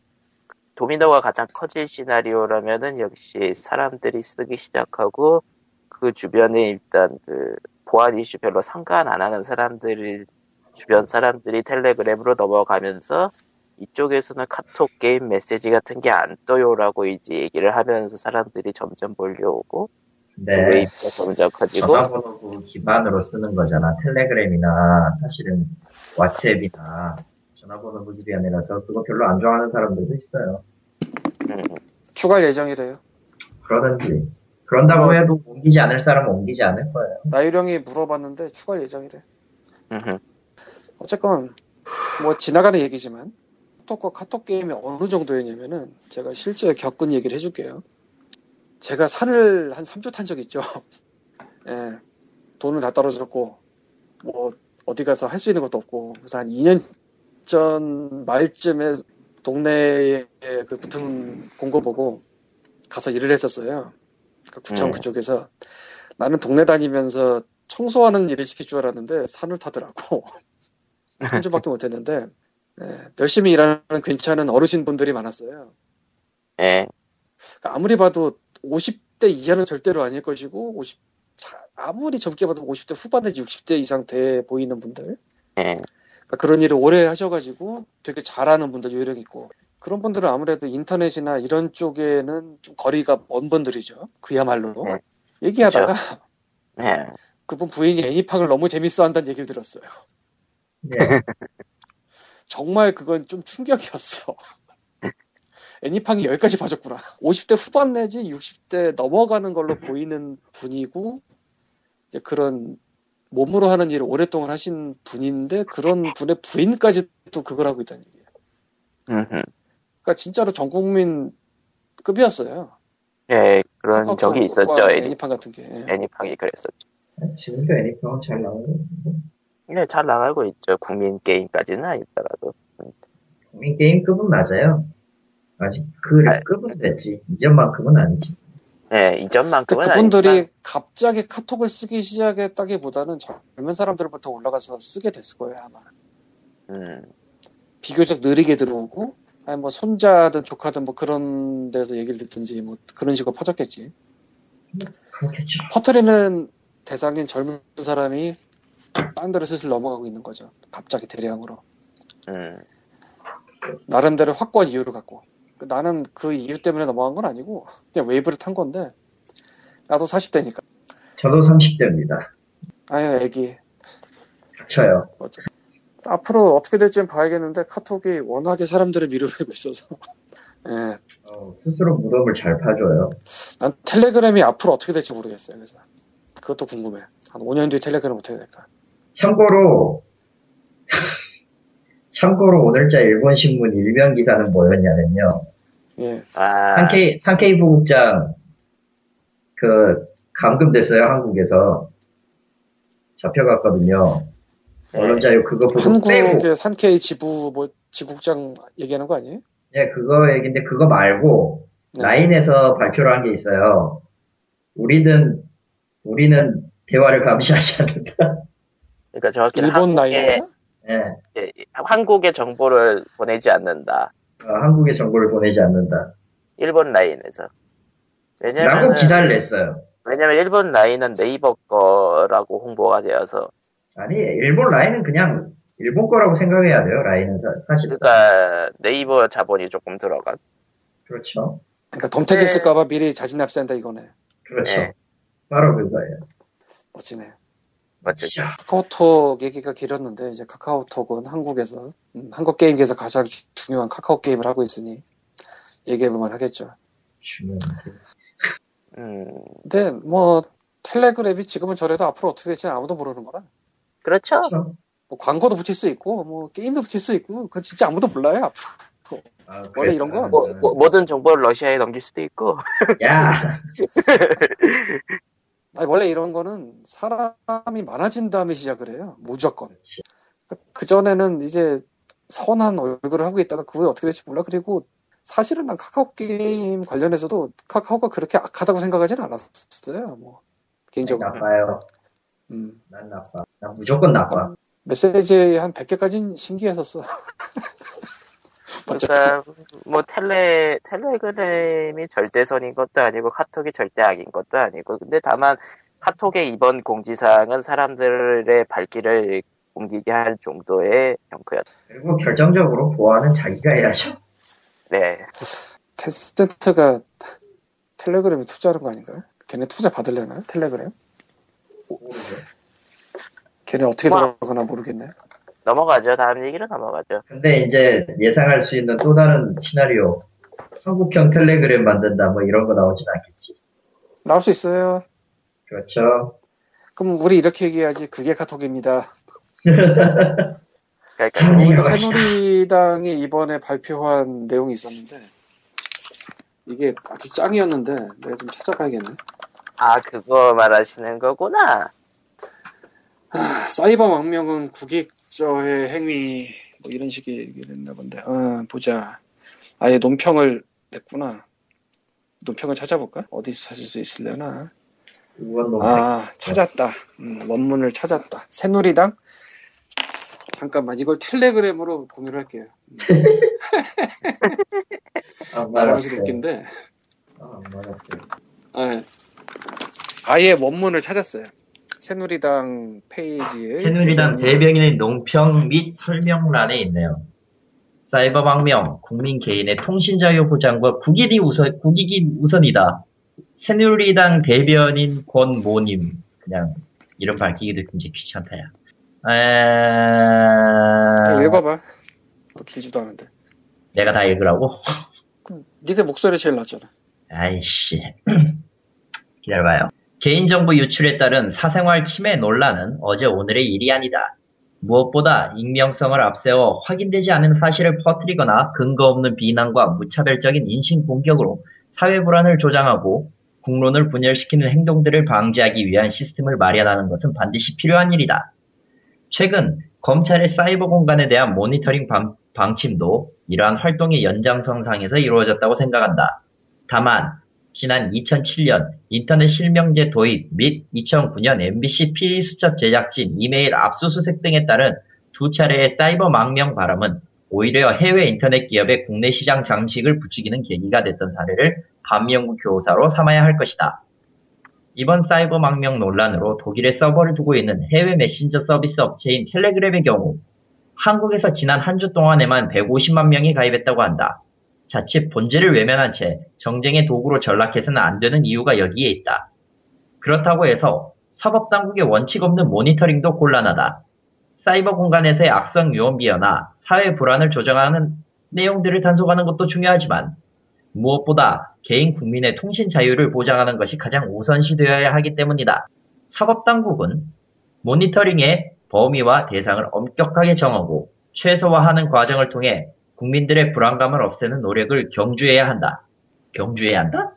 도미노가 가장 커질 시나리오라면은 역시 사람들이 쓰기 시작하고 그 주변에 일단 그 보안 이슈 별로 상관 안 하는 사람들이 주변 사람들이 텔레그램으로 넘어가면서 이쪽에서는 카톡 게임 메시지 같은 게 안 떠요라고 이제 얘기를 하면서 사람들이 점점 몰려오고 네. 웨이브가 점점 커지고 전화번호 기반으로 쓰는 거잖아. 텔레그램이나 사실은 왓츠앱이나 전화번호 기반이라서 그거 별로 안 좋아하는 사람들도 있어요. 음, 추가할 예정이래요. 그러든지. 그런다고 해도 옮기지 않을 사람은 옮기지 않을 거예요. 나유령이 물어봤는데 추가할 예정이래. 음흠. 어쨌건 뭐 지나가는 얘기지만 카톡과 카톡 게임이 어느 정도였냐면은 제가 실제 겪은 얘기를 해줄게요. 제가 산을 한 3주 탄 적 있죠. 예, 돈을 다 떨어졌고 뭐 어디 가서 할 수 있는 것도 없고 그래서 한 2년 전 말쯤에 동네에 그 붙은 공고 보고 가서 일을 했었어요. 그 구청 음. 그쪽에서 나는 동네 다니면서 청소하는 일을 시킬 줄 알았는데 산을 타더라고. 한 주밖에 못 했는데 예, 열심히 일하는 괜찮은 어르신 분들이 많았어요. 예. 그러니까 아무리 봐도 50대 이하는 절대로 아닐 것이고 50 자, 아무리 젊게 봐도 50대 후반 내지 60대 이상 돼 보이는 분들 예. 그러니까 그런 일을 오래 하셔가지고 되게 잘하는 분들 요령 있고 그런 분들은 아무래도 인터넷이나 이런 쪽에는 좀 거리가 먼 분들이죠. 그야말로 네. 얘기하다가 예. 그분 부인이 애니팡을 너무 재밌어 한다는 얘기를 들었어요. 네. 정말 그건 좀 충격이었어. 애니팡이 여기까지 봐줬구나. 50대 후반 내지 60대 넘어가는 걸로 보이는 분이고, 이제 그런 몸으로 하는 일을 오랫동안 하신 분인데, 그런 분의 부인까지 또 그걸 하고 있다는 얘기예요. 그러니까 진짜로 전 국민 급이었어요. 예, 그런 적이 있었죠. 애니, 애니팡 같은 게. 예. 애니팡이 그랬었죠. 지금도 애니팡은 잘 나오고 네, 잘 나가고 있죠. 국민 게임까지는 아니더라도. 국민 게임급은 맞아요. 아직 그 아, 급은 됐지. 이전만큼은 아니지. 예, 이전만큼은 그분들이 아니지만, 갑자기 카톡을 쓰기 시작했다기보다는 젊은 사람들부터 올라가서 쓰게 됐을 거예요, 아마. 음, 비교적 느리게 들어오고 아니 뭐 손자든 조카든 뭐 그런 데서 얘기를 듣든지 뭐 그런 식으로 퍼졌겠지 그렇겠죠. 퍼트리는 대상인 젊은 사람이 딴 데로 슬슬 넘어가고 있는 거죠 갑자기 대량으로 음, 나름대로 확고한 이유를 갖고 나는 그 이유 때문에 넘어간 건 아니고 그냥 웨이브를 탄 건데 나도 40대니까 저도 30대입니다. 아유 애기 닥쳐요. 어째- 앞으로 어떻게 될지는 봐야겠는데 카톡이 워낙에 사람들을 밀어내고 있어서 예, 어, 스스로 무덤을 잘 파줘요. 난 텔레그램이 앞으로 어떻게 될지 모르겠어요. 그래서 그것도 궁금해. 한 5년 뒤에 텔레그램 어떻게 될까? 참고로 참고로 오늘자 일본 신문 일면 기사는 뭐였냐면요. 예, 아, 상케이 상케이 부국장 그 감금됐어요 한국에서 잡혀갔거든요. 예. 언론자유 그거 보고 빼고 한국의 산케이 지부 뭐 지국장 얘기하는 거 아니에요? 네 그거 얘긴데 그거 말고 네. 라인에서 발표를 한 게 있어요. 우리는 우리는 대화를 감시하지 않는다. 그러니까 정확히 일본 라인에서? 예, 예, 한국의 정보를 보내지 않는다. 어, 한국의 정보를 보내지 않는다. 일본 라인에서. 라고 왜냐면 기사를 냈어요. 왜냐면 일본 라인은 네이버 거라고 홍보가 되어서 아니 일본 라인은 그냥 일본 거라고 생각해야 돼요. 라인은 사- 사실 그러니까 네이버 자본이 조금 들어간. 그렇죠. 그러니까 덤택 네. 있을까봐 미리 자진 납세한다 이거네. 그렇죠. 네. 바로 그거예요. 멋지네. 맞죠? 샤. 카카오톡 얘기가 길었는데 이제 카카오톡은 한국에서 음, 한국 게임계에서 가장 주- 중요한 카카오 게임을 하고 있으니 얘기해볼만 하겠죠. 중요한 거. 음, 근데 뭐 텔레그램이 지금은 저래도 앞으로 어떻게 될지는 아무도 모르는 거라. 그렇죠. 그렇죠. 뭐 광고도 붙일 수 있고 뭐 게임도 붙일 수 있고 그건 진짜 아무도 몰라요. 앞으로. 아, 원래 이런 거? 뭐, 뭐, 모든 정보를 러시아에 넘길 수도 있고. 야, 아니, 원래 이런 거는 사람이 많아진 다음에 시작을 해요. 무조건. 그 전에는 이제 선한 얼굴을 하고 있다가 그 후에 어떻게 될지 몰라. 그리고 사실은 난 카카오 게임 관련해서도 카카오가 그렇게 악하다고 생각하지는 않았어요. 뭐 개인적으로. 나빠요. 음. 난 나빠. 난 무조건 나빠. 메시지 한 100개까지는 신기했었어. 그러니까 뭐 텔레 텔레그램이 절대선인 것도 아니고 카톡이 절대 악인 것도 아니고 근데 다만 카톡의 이번 공지사항은 사람들의 발길을 옮기게 할 정도의 형크였다. 그리고 결정적으로 보안은 자기가 해야죠. 네. 테스트가 텔레그램에 투자하는 거 아닌가요? 걔네 투자 받을려나? 텔레그램? 걔네 어떻게 뭐. 들어가나 모르겠네. 넘어가죠. 다음 얘기로 넘어가죠. 근데 이제 예상할 수 있는 또 다른 시나리오. 한국형 텔레그램 만든다 뭐 이런 거 나오진 않겠지. 나올 수 있어요. 그렇죠. 그럼 우리 이렇게 얘기해야지. 그게 카톡입니다. 그러니까 갑시다. 새누리당이 이번에 발표한 내용이 있었는데 이게 아주 짱이었는데 내가 좀 찾아봐야겠네. 아 그거 말하시는 거구나. 아, 사이버 망명은 국익 저의 행위 뭐 이런 식의 얘기를 했나 본데. 어, 보자. 아예 논평을 냈구나. 논평을 찾아볼까? 어디서 찾을 수 있을려나? 아 찾았다. 음, 원문을 찾았다. 새누리당? 잠깐만 이걸 텔레그램으로 공유를 할게요. 안 말하면서 맞았어요. 웃긴데 아. 아, 아예 원문을 찾았어요. 새누리당 페이지에 새누리당 대변인의 논평 및 설명란에 있네요. 사이버 망명, 국민 개인의 통신 자유 보장과 국익이 우선, 국익이 우선이다. 새누리당 대변인 권모님. 그냥 이름 밝히기도 굉장히 귀찮다, 야. 에... 읽어봐. 뭐 길지도 않은데. 내가 다 읽으라고? 그럼 네가 목소리 제일 낮잖아. 아이씨. 기다려봐요. 개인정보 유출에 따른 사생활 침해 논란은 어제 오늘의 일이 아니다. 무엇보다 익명성을 앞세워 확인되지 않은 사실을 퍼뜨리거나 근거 없는 비난과 무차별적인 인신 공격으로 사회 불안을 조장하고 국론을 분열시키는 행동들을 방지하기 위한 시스템을 마련하는 것은 반드시 필요한 일이다. 최근 검찰의 사이버 공간에 대한 모니터링 방, 방침도 이러한 활동의 연장선상에서 이루어졌다고 생각한다. 다만 지난 2007년 인터넷 실명제 도입 및 2009년 MBC 피의수첩 제작진 이메일 압수수색 등에 따른 두 차례의 사이버 망명 바람은 오히려 해외 인터넷 기업의 국내 시장 장식을 부추기는 계기가 됐던 사례를 반면구 교사로 삼아야 할 것이다. 이번 사이버 망명 논란으로 독일에 서버를 두고 있는 해외 메신저 서비스 업체인 텔레그램의 경우 한국에서 지난 한 주 동안에만 150만 명이 가입했다고 한다. 자칫 본질을 외면한 채 정쟁의 도구로 전락해서는 안 되는 이유가 여기에 있다. 그렇다고 해서 사법당국의 원칙 없는 모니터링도 곤란하다. 사이버 공간에서의 악성 유언비어나 사회 불안을 조장하는 내용들을 단속하는 것도 중요하지만 무엇보다 개인 국민의 통신 자유를 보장하는 것이 가장 우선시되어야 하기 때문이다. 사법당국은 모니터링의 범위와 대상을 엄격하게 정하고 최소화하는 과정을 통해 국민들의 불안감을 없애는 노력을 경주해야 한다. 경주해야 한다?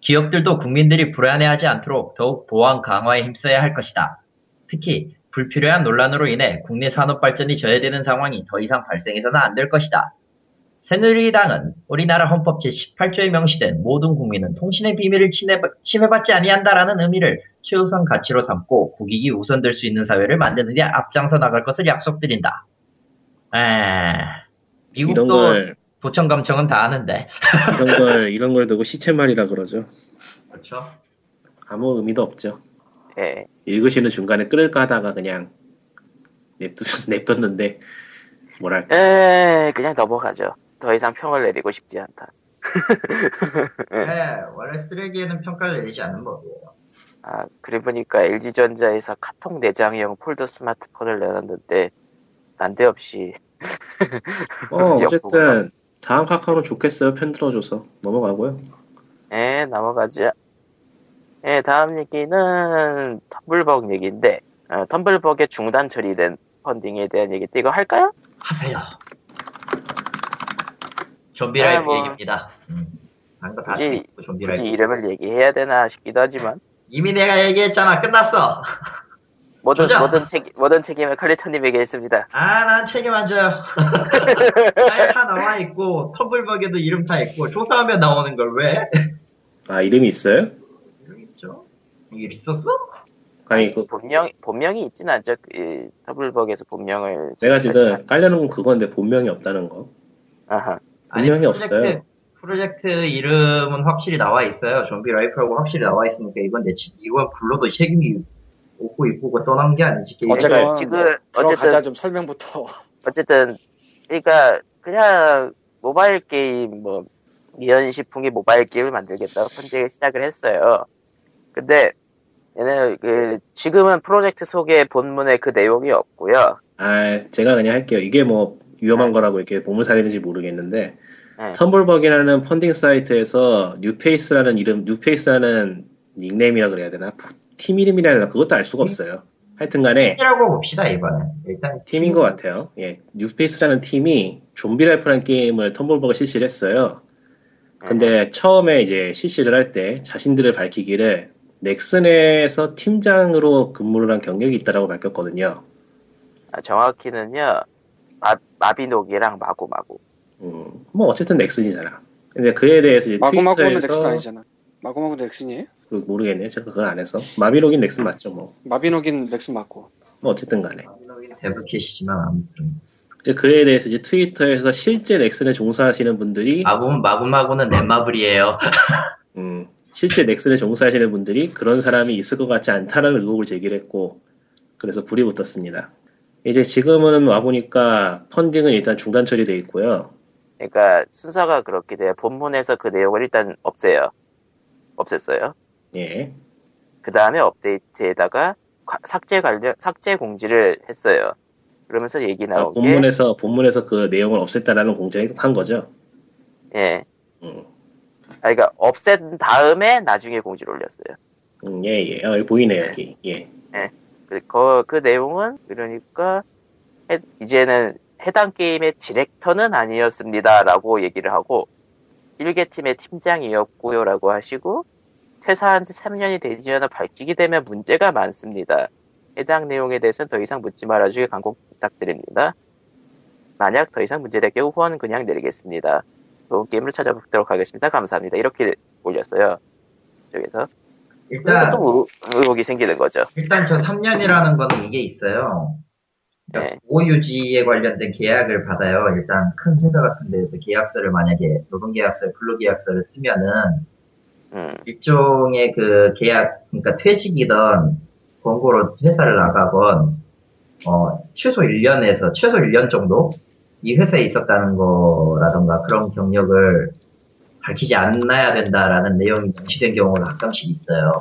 기업들도 국민들이 불안해하지 않도록 더욱 보안 강화에 힘써야 할 것이다. 특히 불필요한 논란으로 인해 국내 산업 발전이 저해되는 상황이 더 이상 발생해서는 안 될 것이다. 새누리당은 우리나라 헌법 제18조에 명시된 모든 국민은 통신의 비밀을 침해, 침해받지 아니한다라는 의미를 최우선 가치로 삼고 국익이 우선될 수 있는 사회를 만드는 데 앞장서 나갈 것을 약속드린다. 에... 이런 미국도 걸 도청 감청은 다 하는데. 이런 걸 이런 걸 두고 시체말이라 그러죠. 그렇죠. 아무 의미도 없죠. 예. 읽으시는 중간에 끊을까 하다가 그냥 냅두, 냅뒀는데 뭐랄까 에 그냥 넘어가죠. 더 이상 평을 내리고 싶지 않다. 네, 원래 쓰레기에는 평가를 내리지 않는 법이에요. 아 그래 보니까 LG전자에서 카톡 내장형 폴더 스마트폰을 내놨는데 난데없이 어 역 어쨌든 다음 카카오는 좋겠어요 편 들어줘서 넘어가고요. 예 넘어가죠. 예 다음 얘기는 텀블벅 얘기인데 어, 텀블벅의 중단 처리된 펀딩에 대한 얘기인데 이거 할까요? 하세요. 좀비라이브 아, 뭐. 얘기입니다. 음, 다 굳이- 굳이 좀비라이브. 이름을 얘기해야 되나 싶기도 하지만 이미 내가 얘기했잖아. 끝났어. 모든 주자. 모든 책 모든 책임을 칼리토님에게 했습니다. 아, 난 책임 안 져요. 아예 다 나와 있고 텀블벅에도 이름 다 있고 조사하면 나오는 걸 왜? 아 이름이 있어요? 이름 있죠? 이게 있었어? 아니 그 본명 본명이 있진 않죠. 그, 텀블벅에서 본명을 내가 지금 깔려놓은 건 그건데 본명이 없다는 거. 아하. 분명히 프로젝트, 없어요. 프로젝트 이름은 확실히 나와 있어요. 좀비 라이프라고 확실히 나와 있으니까 이건 내 책- 이건 불러도 책임이 없고 이쁘고 떠난 게 아니지. 그러니까 지금 어쨌든 좀 설명부터. 어쨌든 그러니까 그냥 모바일 게임 뭐 이현세풍의 모바일 게임을 만들겠다고 펀딩을 시작을 했어요. 근데 얘는 그 지금은 프로젝트 소개 본문에 그 내용이 없고요. 아 제가 그냥 할게요. 이게 뭐 위험한 거라고 이렇게 몸을 사리는지 모르겠는데 네. 텀블벅이라는 펀딩 사이트에서 뉴페이스라는 이름, 뉴페이스라는 닉네임이라 그래야 되나? 팀 이름이라 해야 되나? 그것도 알 수가 없어요. 하여튼간에 팀이라고 봅시다 이번에. 일단 팀인 것 같아요. 예, 뉴페이스라는 팀이 좀비라이프라는 게임을 텀블벅을 실시를 했어요. 근데 처음에 이제 실시를 할 때 자신들을 밝히기를 넥슨에서 팀장으로 근무를 한 경력이 있다라고 밝혔거든요. 아, 정확히는요 마, 마비노기랑 마구마구 음, 뭐 어쨌든 넥슨이잖아. 근데 그에 대해서 이제 마구마구는 넥슨 트위터에서 아니잖아. 마구마구 넥슨이에요? 그 모르겠네요. 제가 그걸 안 해서 마비로긴 넥슨 맞죠 뭐. 마비노긴 넥슨 맞고. 뭐 어쨌든 간에. 데브캐시지만 아무튼 그에 대해서 이제 트위터에서 실제 넥슨에 종사하시는 분들이 마구 마구마구는 넷마블이에요. 음, 실제 넥슨에 종사하시는 분들이 그런 사람이 있을 것 같지 않다는 의혹을 제기했고 그래서 불이 붙었습니다. 이제 지금은 와 보니까 펀딩은 일단 중단 처리돼 있고요. 그러니까 순서가 그렇게 돼요 본문에서 그 내용을 일단 없애요 없앴어요 예. 그 다음에 업데이트에다가 과- 삭제 관련 삭제 공지를 했어요 그러면서 얘기 아, 나온 게 본문에서 본문에서 그 내용을 없앴다라는 공지를 한 거죠. 예. 음, 아, 그러니까 없앤 다음에 나중에 공지를 올렸어요. 음, 예, 예. 어, 여기 보이네요, 여기. 예. 그, 그, 그 내용은 그러니까 해- 이제는 해당 게임의 디렉터는 아니었습니다라고 얘기를 하고 일개 팀의 팀장이었고요라고 하시고 퇴사한 지 3년이 되지 않아 밝히게 되면 문제가 많습니다. 해당 내용에 대해서는 더 이상 묻지 말아주길 간곡 부탁드립니다. 만약 더 이상 문제될 경우 후원은 그냥 내리겠습니다. 좋은 게임을 찾아보도록 하겠습니다. 감사합니다. 이렇게 올렸어요. 저기서. 일단 또 의- 의혹이 생기는 거죠. 일단 저 3년이라는 거는 이게 있어요. 그러니까 네. 보호유지에 관련된 계약을 받아요. 일단 큰 회사 같은 데에서 계약서를 만약에 노동계약서, 근로계약서를 쓰면은 음, 일종의 그 계약, 그러니까 퇴직이던 권고로 회사를 나가건 어, 최소 1년에서 최소 1년 정도 이 회사에 있었다는 거라던가 그런 경력을 밝히지 않아야 된다라는 내용이 명시된 경우가 가끔씩 있어요.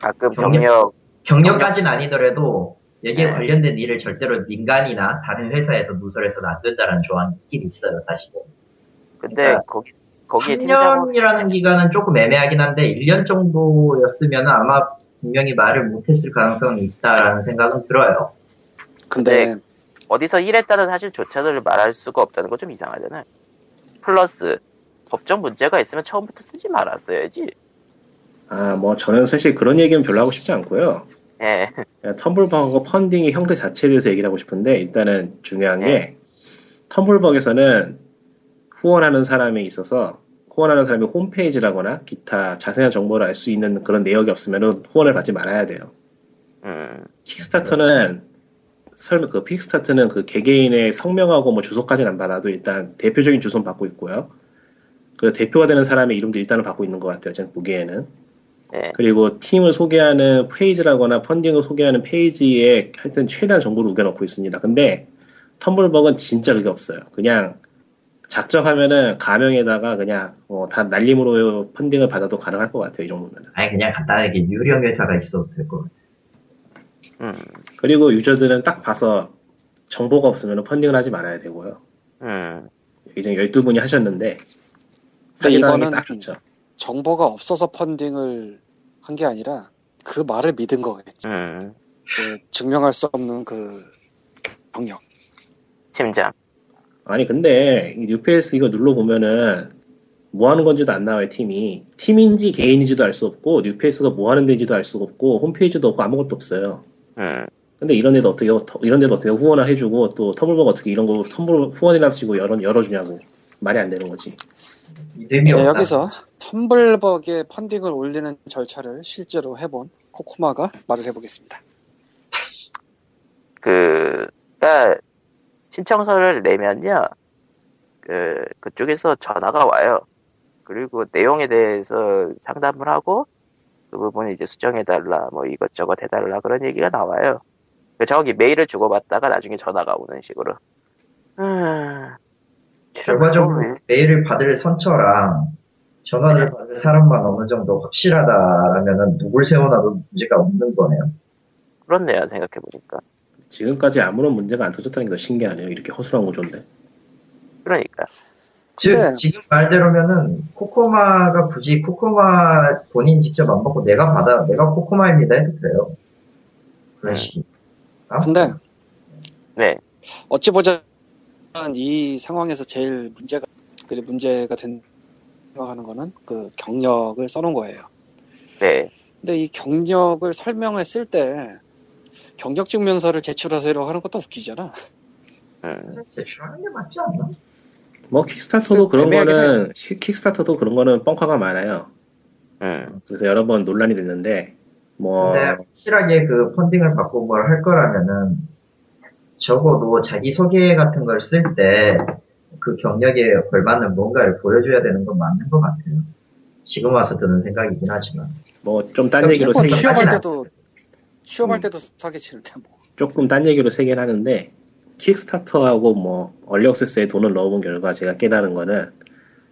가끔 경력- 경력, 경력까지는 아니더라도 여기에 네. 관련된 일을 절대로 민간이나 다른 회사에서 누설해서는 안 된다는 조항이 있긴 있어요, 사실은. 근데 그러니까 거기, 거기에 팀장은 3년이라는 기간은 조금 애매하긴 한데 1년 정도였으면 아마 분명히 말을 못했을 가능성이 있다라는 생각은 들어요. 근데 어디서 일했다는 사실조차를 말할 수가 없다는 건 좀 이상하잖아요. 플러스 법적 문제가 있으면 처음부터 쓰지 말았어야지. 아, 뭐, 저는 사실 그런 얘기는 별로 하고 싶지 않고요. 예, 텀블벅하고 펀딩의 형태 자체에 대해서 얘기를 하고 싶은데, 일단은 중요한 게, 네. 텀블벅에서는 후원하는 사람에 있어서, 후원하는 사람이 홈페이지라거나 기타 자세한 정보를 알 수 있는 그런 내역이 없으면 후원을 받지 말아야 돼요. 음, 킥스타터는 설마 그 킥스타터는 그 개개인의 성명하고 뭐 주소까지는 안 받아도 일단 대표적인 주소는 받고 있고요. 그 대표가 되는 사람의 이름도 일단은 받고 있는 것 같아요. 저는 보기에는. 예, 그리고 팀을 소개하는 페이지라거나 펀딩을 소개하는 페이지에 하여튼 최대한 정보를 우겨넣고 있습니다. 근데 텀블벅은 진짜 그게 없어요. 그냥 작정하면은 가명에다가 그냥 어, 다 날림으로 펀딩을 받아도 가능할 것 같아요. 이 정도면. 아니 그냥 간단하게 유령 회사가 있어도 될 것 같아요. 음, 그리고 유저들은 딱 봐서 정보가 없으면 펀딩을 하지 말아야 되고요. 음, 이제 12분이 하셨는데 근데 사기당하기 이거는 딱 좋죠. 정보가 없어서 펀딩을 한 게 아니라 그 말을 믿은 거겠지. 음, 그 증명할 수 없는 그 경력. 팀장. 아니 근데 이 new face 이거 눌러보면은 뭐 하는 건지도 안 나와요 팀이 팀인지 개인인지도 알 수 없고 new face가 뭐 하는 데인지도 알 수 없고 홈페이지도 없고 아무것도 없어요 음, 근데 이런 데도 어떻게 이런 데도 어떻게 후원을 해주고 또 텀블벅 어떻게 이런 거 텀블 후원이라 치고 열어, 열어주냐고 말이 안 되는 거지 네. 여기서 텀블벅에 펀딩을 올리는 절차를 실제로 해본 코코마가 말을 해보겠습니다. 그, 그니까, 신청서를 내면요, 그, 그쪽에서 전화가 와요. 그리고 내용에 대해서 상담을 하고, 그 부분을 이제 수정해달라, 뭐 이것저것 해달라, 그런 얘기가 나와요. 그 정확히 메일을 주고받다가 나중에 전화가 오는 식으로. 음, 결과적으로 왜? 메일을 받을 선처랑 전화를 받을 사람만 어느 정도 확실하다라면은 누굴 세워놔도 문제가 없는 거네요. 그렇네요, 생각해보니까. 지금까지 아무런 문제가 안 터졌다는 게 더 신기하네요 이렇게 허술한 구조인데 그러니까. 즉 네. 지금 말대로면은 코코마가 굳이 코코마 본인 직접 안 받고 내가 받아 내가 코코마입니다 해도 돼요. 그런 네. 식이. 근데 네. 어찌 보자면 이 상황에서 제일 문제가 그리 문제가 된 생각하는 거는 그 경력을 써놓은 거예요. 네. 근데 이 경력을 설명했을 때 경력 증명서를 제출하세요 하는 것도 웃기잖아. 음. 제출하는 게 맞지 않나? 뭐 킥스타터도 그런 거는 시- 킥스타터도 그런 거는 뻥카가 많아요. 음. 그래서 여러 번 논란이 됐는데 뭐 확실하게 그 펀딩을 받고 뭘 할 거라면은 적어도 자기 소개 같은 걸 쓸 때 그 경력에 걸맞는 뭔가를 보여줘야 되는 건 맞는 것 같아요. 지금 와서 드는 생각이긴 하지만. 뭐 좀 딴 얘기로 뭐 세긴 취업할 때도 취업할 음. 때도 사기치는데 뭐. 조금 딴 얘기로 세긴 하는데 킥스타터하고 뭐 얼리억세스에 돈을 넣어본 결과 제가 깨달은 거는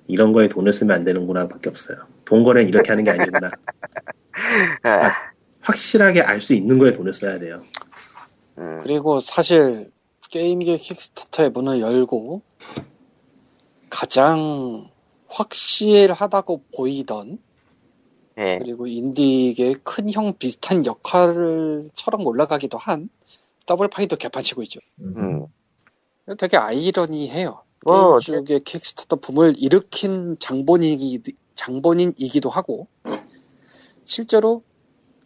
이런 거에 돈을 쓰면 안 되는구나 밖에 없어요. 돈 거래는 이렇게 하는 게 아니구나. 아, 확실하게 알 수 있는 거에 돈을 써야 돼요. 음. 그리고 사실 게임계 킥스타터의 문을 열고 가장 확실하다고 보이던 예. 그리고 인디계의 큰형 비슷한 역할처럼 올라가기도 한 더블 파이도 개판치고 있죠. 음. 되게 아이러니해요. 뭐, 게임 쪽의 킥스타터 붐을 일으킨 장본인이기, 장본인이기도 하고 실제로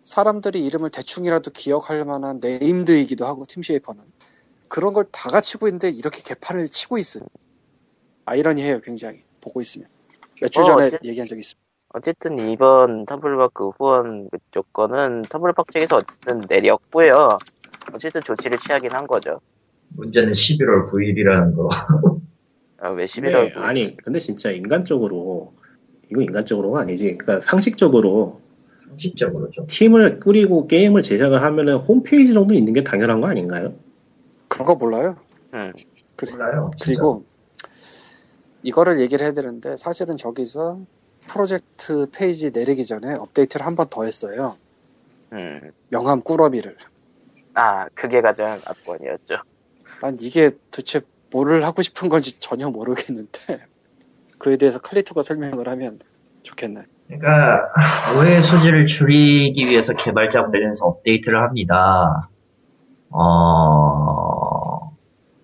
사람들이 이름을 대충이라도 기억할 만한 네임드이기도 하고 팀 쉐이퍼는 그런 걸 다 갖추고 있는데 이렇게 개판을 치고 있으니 아이러니해요 굉장히 보고 있으면 몇주 어, 전에 어째- 얘기한 적이 있습니다. 어쨌든 이번 텀블벅 후원 그쪽 거는 텀블벅 측에서 어쨌든 내렸고요. 어쨌든 조치를 취하긴 한 거죠. 문제는 11월 9일이라는 거. 아, 왜 근데 11월 아니 근데 진짜 인간적으로 이거 인간적으로가 아니지. 그러니까 상식적으로 상식적으로 좀. 팀을 꾸리고 게임을 제작을 하면은 홈페이지 정도 있는 게 당연한 거 아닌가요? 그런 거 몰라요. 음. 그리- 몰라요. 진짜. 그리고 이거를 얘기를 해야 되는데 사실은 저기서 프로젝트 페이지 내리기 전에 업데이트를 한 번 더 했어요. 음. 명함 꾸러미를. 아, 그게 가장 압권이었죠. 난 이게 도대체 뭐를 하고 싶은 건지 전혀 모르겠는데 그에 대해서 칼리토가 설명을 하면 좋겠네. 그러니까 오해 소지를 줄이기 위해서 개발자 관련해서 업데이트를 합니다. 어,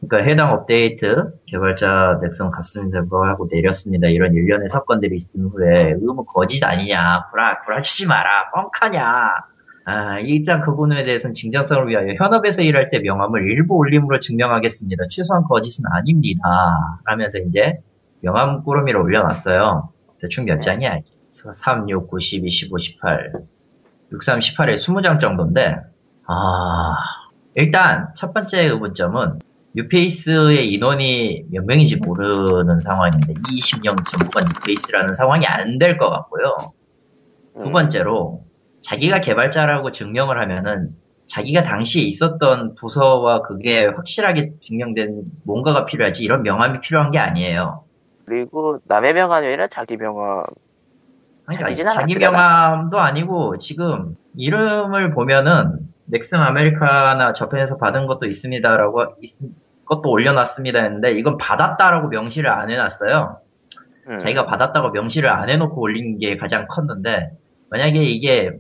그러니까 해당 업데이트 개발자 넥슨 갔습니다. 뭐 하고 내렸습니다. 이런 일련의 사건들이 있은 후에 이거 뭐 거짓 아니냐, 구라 구라치지 마라, 뻥카냐. 아, 일단 그 부분에 대해서는 진정성을 위하여 현업에서 일할 때 명함을 일부 올림으로 증명하겠습니다. 최소한 거짓은 아닙니다. 라면서 이제 명함 꾸러미를 올려놨어요. 대충 몇 장이야? 3, 6, 9, 12, 15, 18. 63, 18에 20장 정도인데, 아, 일단 첫 번째 의문점은 뉴페이스의 인원이 몇 명인지 모르는 상황인데, 20명 전부가 뉴페이스라는 상황이 안 될 것 같고요. 음. 두 번째로, 자기가 개발자라고 증명을 하면은, 자기가 당시에 있었던 부서와 그게 확실하게 증명된 뭔가가 필요하지, 이런 명함이 필요한 게 아니에요. 그리고 남의 명함이 아니라 자기 명함. 그러니까 자기? 명함도 아니고 지금 이름을 보면은 넥슨 아메리카나 저편에서 받은 것도 있습니다라고 있- 것도 올려놨습니다 했는데 이건 받았다라고 명시를 안 해놨어요. 음. 자기가 받았다고 명시를 안 해놓고 올린 게 가장 컸는데 만약에 이게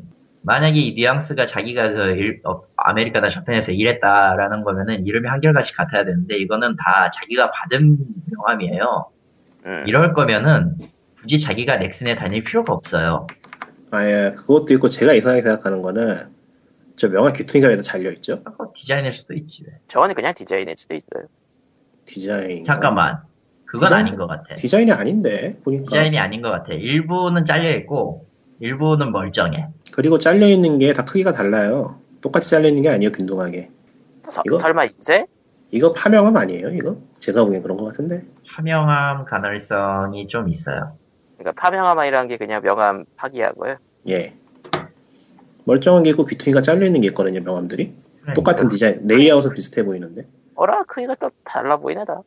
만약에 이 뉘앙스가 자기가 그 일- 어, 아메리카나 저편에서 일했다라는 거면은 이름이 한결같이 같아야 되는데 이거는 다 자기가 받은 명함이에요. 음. 이럴 거면은 굳이 자기가 넥슨에 다닐 필요가 없어요. 아예 그것도 있고 제가 이상하게 생각하는 거는 저 명함 귀퉁이가 왜 잘려 있죠? 그거 디자인일 수도 있지. 왜. 저거는 그냥 디자인일 수도 있어요. 디자인 잠깐만. 그건 디자인? 아닌 것 같아. 디자인이 아닌데 보니까 디자인이 아닌 것 같아. 일부는 잘려 있고 일부는 멀쩡해. 그리고 잘려 있는 게 다 크기가 달라요. 똑같이 잘려 있는 게 아니에요 균등하게. 서- 이거? 설마 이제? 이거 파명함 아니에요 이거? 제가 보기엔 그런 것 같은데. 파명함 가능성이 좀 있어요. 그러니까 파명함이라는 게 그냥 명함 파기하고요. 예. 멀쩡한 게 있고 귀퉁이가 잘려 있는 게 있거든요 명함들이. 그러니까. 똑같은 디자인 레이아웃은 비슷해 보이는데. 어라 크기가 또 달라 보이네 다.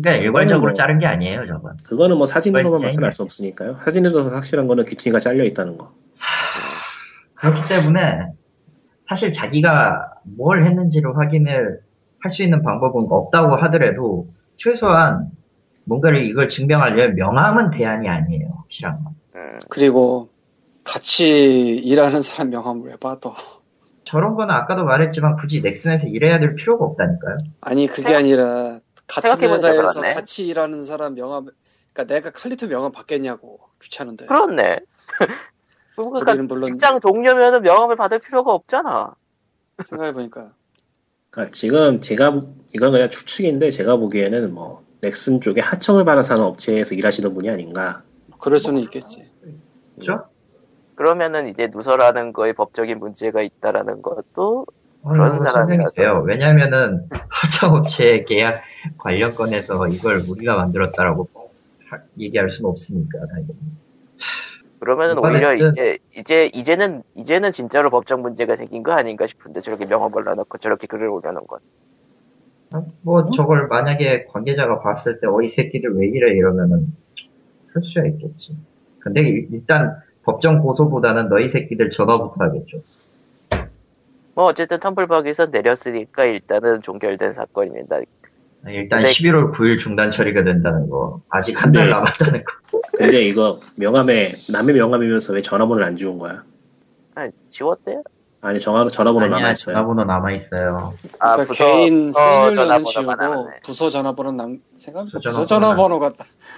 그러니까 일괄적으로 뭐- 자른 게 아니에요, 저건. 그거는 뭐 사진으로만 알수 없으니까요. 사진에서 확실한 거는 귀퉁이가 잘려 있다는 거. 그렇기 때문에 사실 자기가 뭘 했는지를 확인을 할 수 있는 방법은 없다고 하더라도 최소한 뭔가를 이걸 증명하려면 명함은 대안이 아니에요. 확실한 건. 음, 그리고 같이 일하는 사람 명함을 왜 봐도 저런 거는 아까도 말했지만 굳이 넥슨에서 일해야 될 필요가 없다니까요. 아니 그게 생각- 아니라 같은 회사에서 그렇네. 같이 일하는 사람 명함 그러니까 내가 칼리토 명함 받겠냐고 귀찮은데 그렇네. 그러니까 우리는 물론 직장 동료면은 명함을 받을 필요가 없잖아. 생각해보니까 그러니까 지금 제가 보- 이건 그냥 추측인데 제가 보기에는 뭐 넥슨 쪽에 하청을 받아서 하는 업체에서 일하시던 분이 아닌가. 그럴 수는 있겠지 그죠? 그러면은 이제 누설하는 거에 법적인 문제가 있다라는 것도 그런 어, 사람이라서. 설명이 돼요. 왜냐면은 하청업체 계약 관련 건에서 이걸 우리가 만들었다라고 하- 얘기할 수는 없으니까 당연히. 그러면은 오히려. 이제 이제 이제는 이제는 진짜로 법적 문제가 생긴 거 아닌가 싶은데 저렇게 명함을 넣어놓고 저렇게 글을 올려놓은 건. 아, 뭐 저걸 만약에 관계자가 봤을 때 어 이 새끼들 왜 이래 이러면은 할 수야 있겠지. 근데 일- 일단 법정 고소보다는 너희 새끼들 전화부터 하겠죠. 뭐 어쨌든 텀블벅에서 내렸으니까 일단은 종결된 사건입니다. 아, 일단 근데- 11월 9일 중단 처리가 된다는 거. 아직 한달 네. 남았다는 거. 근데 이거 명함에 남의 명함이면서 왜 전화번호를 안 지운 거야? 아니 지웠대요? 아니 전화 전화번호 아니야, 남아 있어요. 전화번호 남아 있어요. 아 그러니까 부서 개인 전화번호만 지우고 남았네. 부서 전화번호 남 생각해보니까 부서 부서 전화번호 전화번호가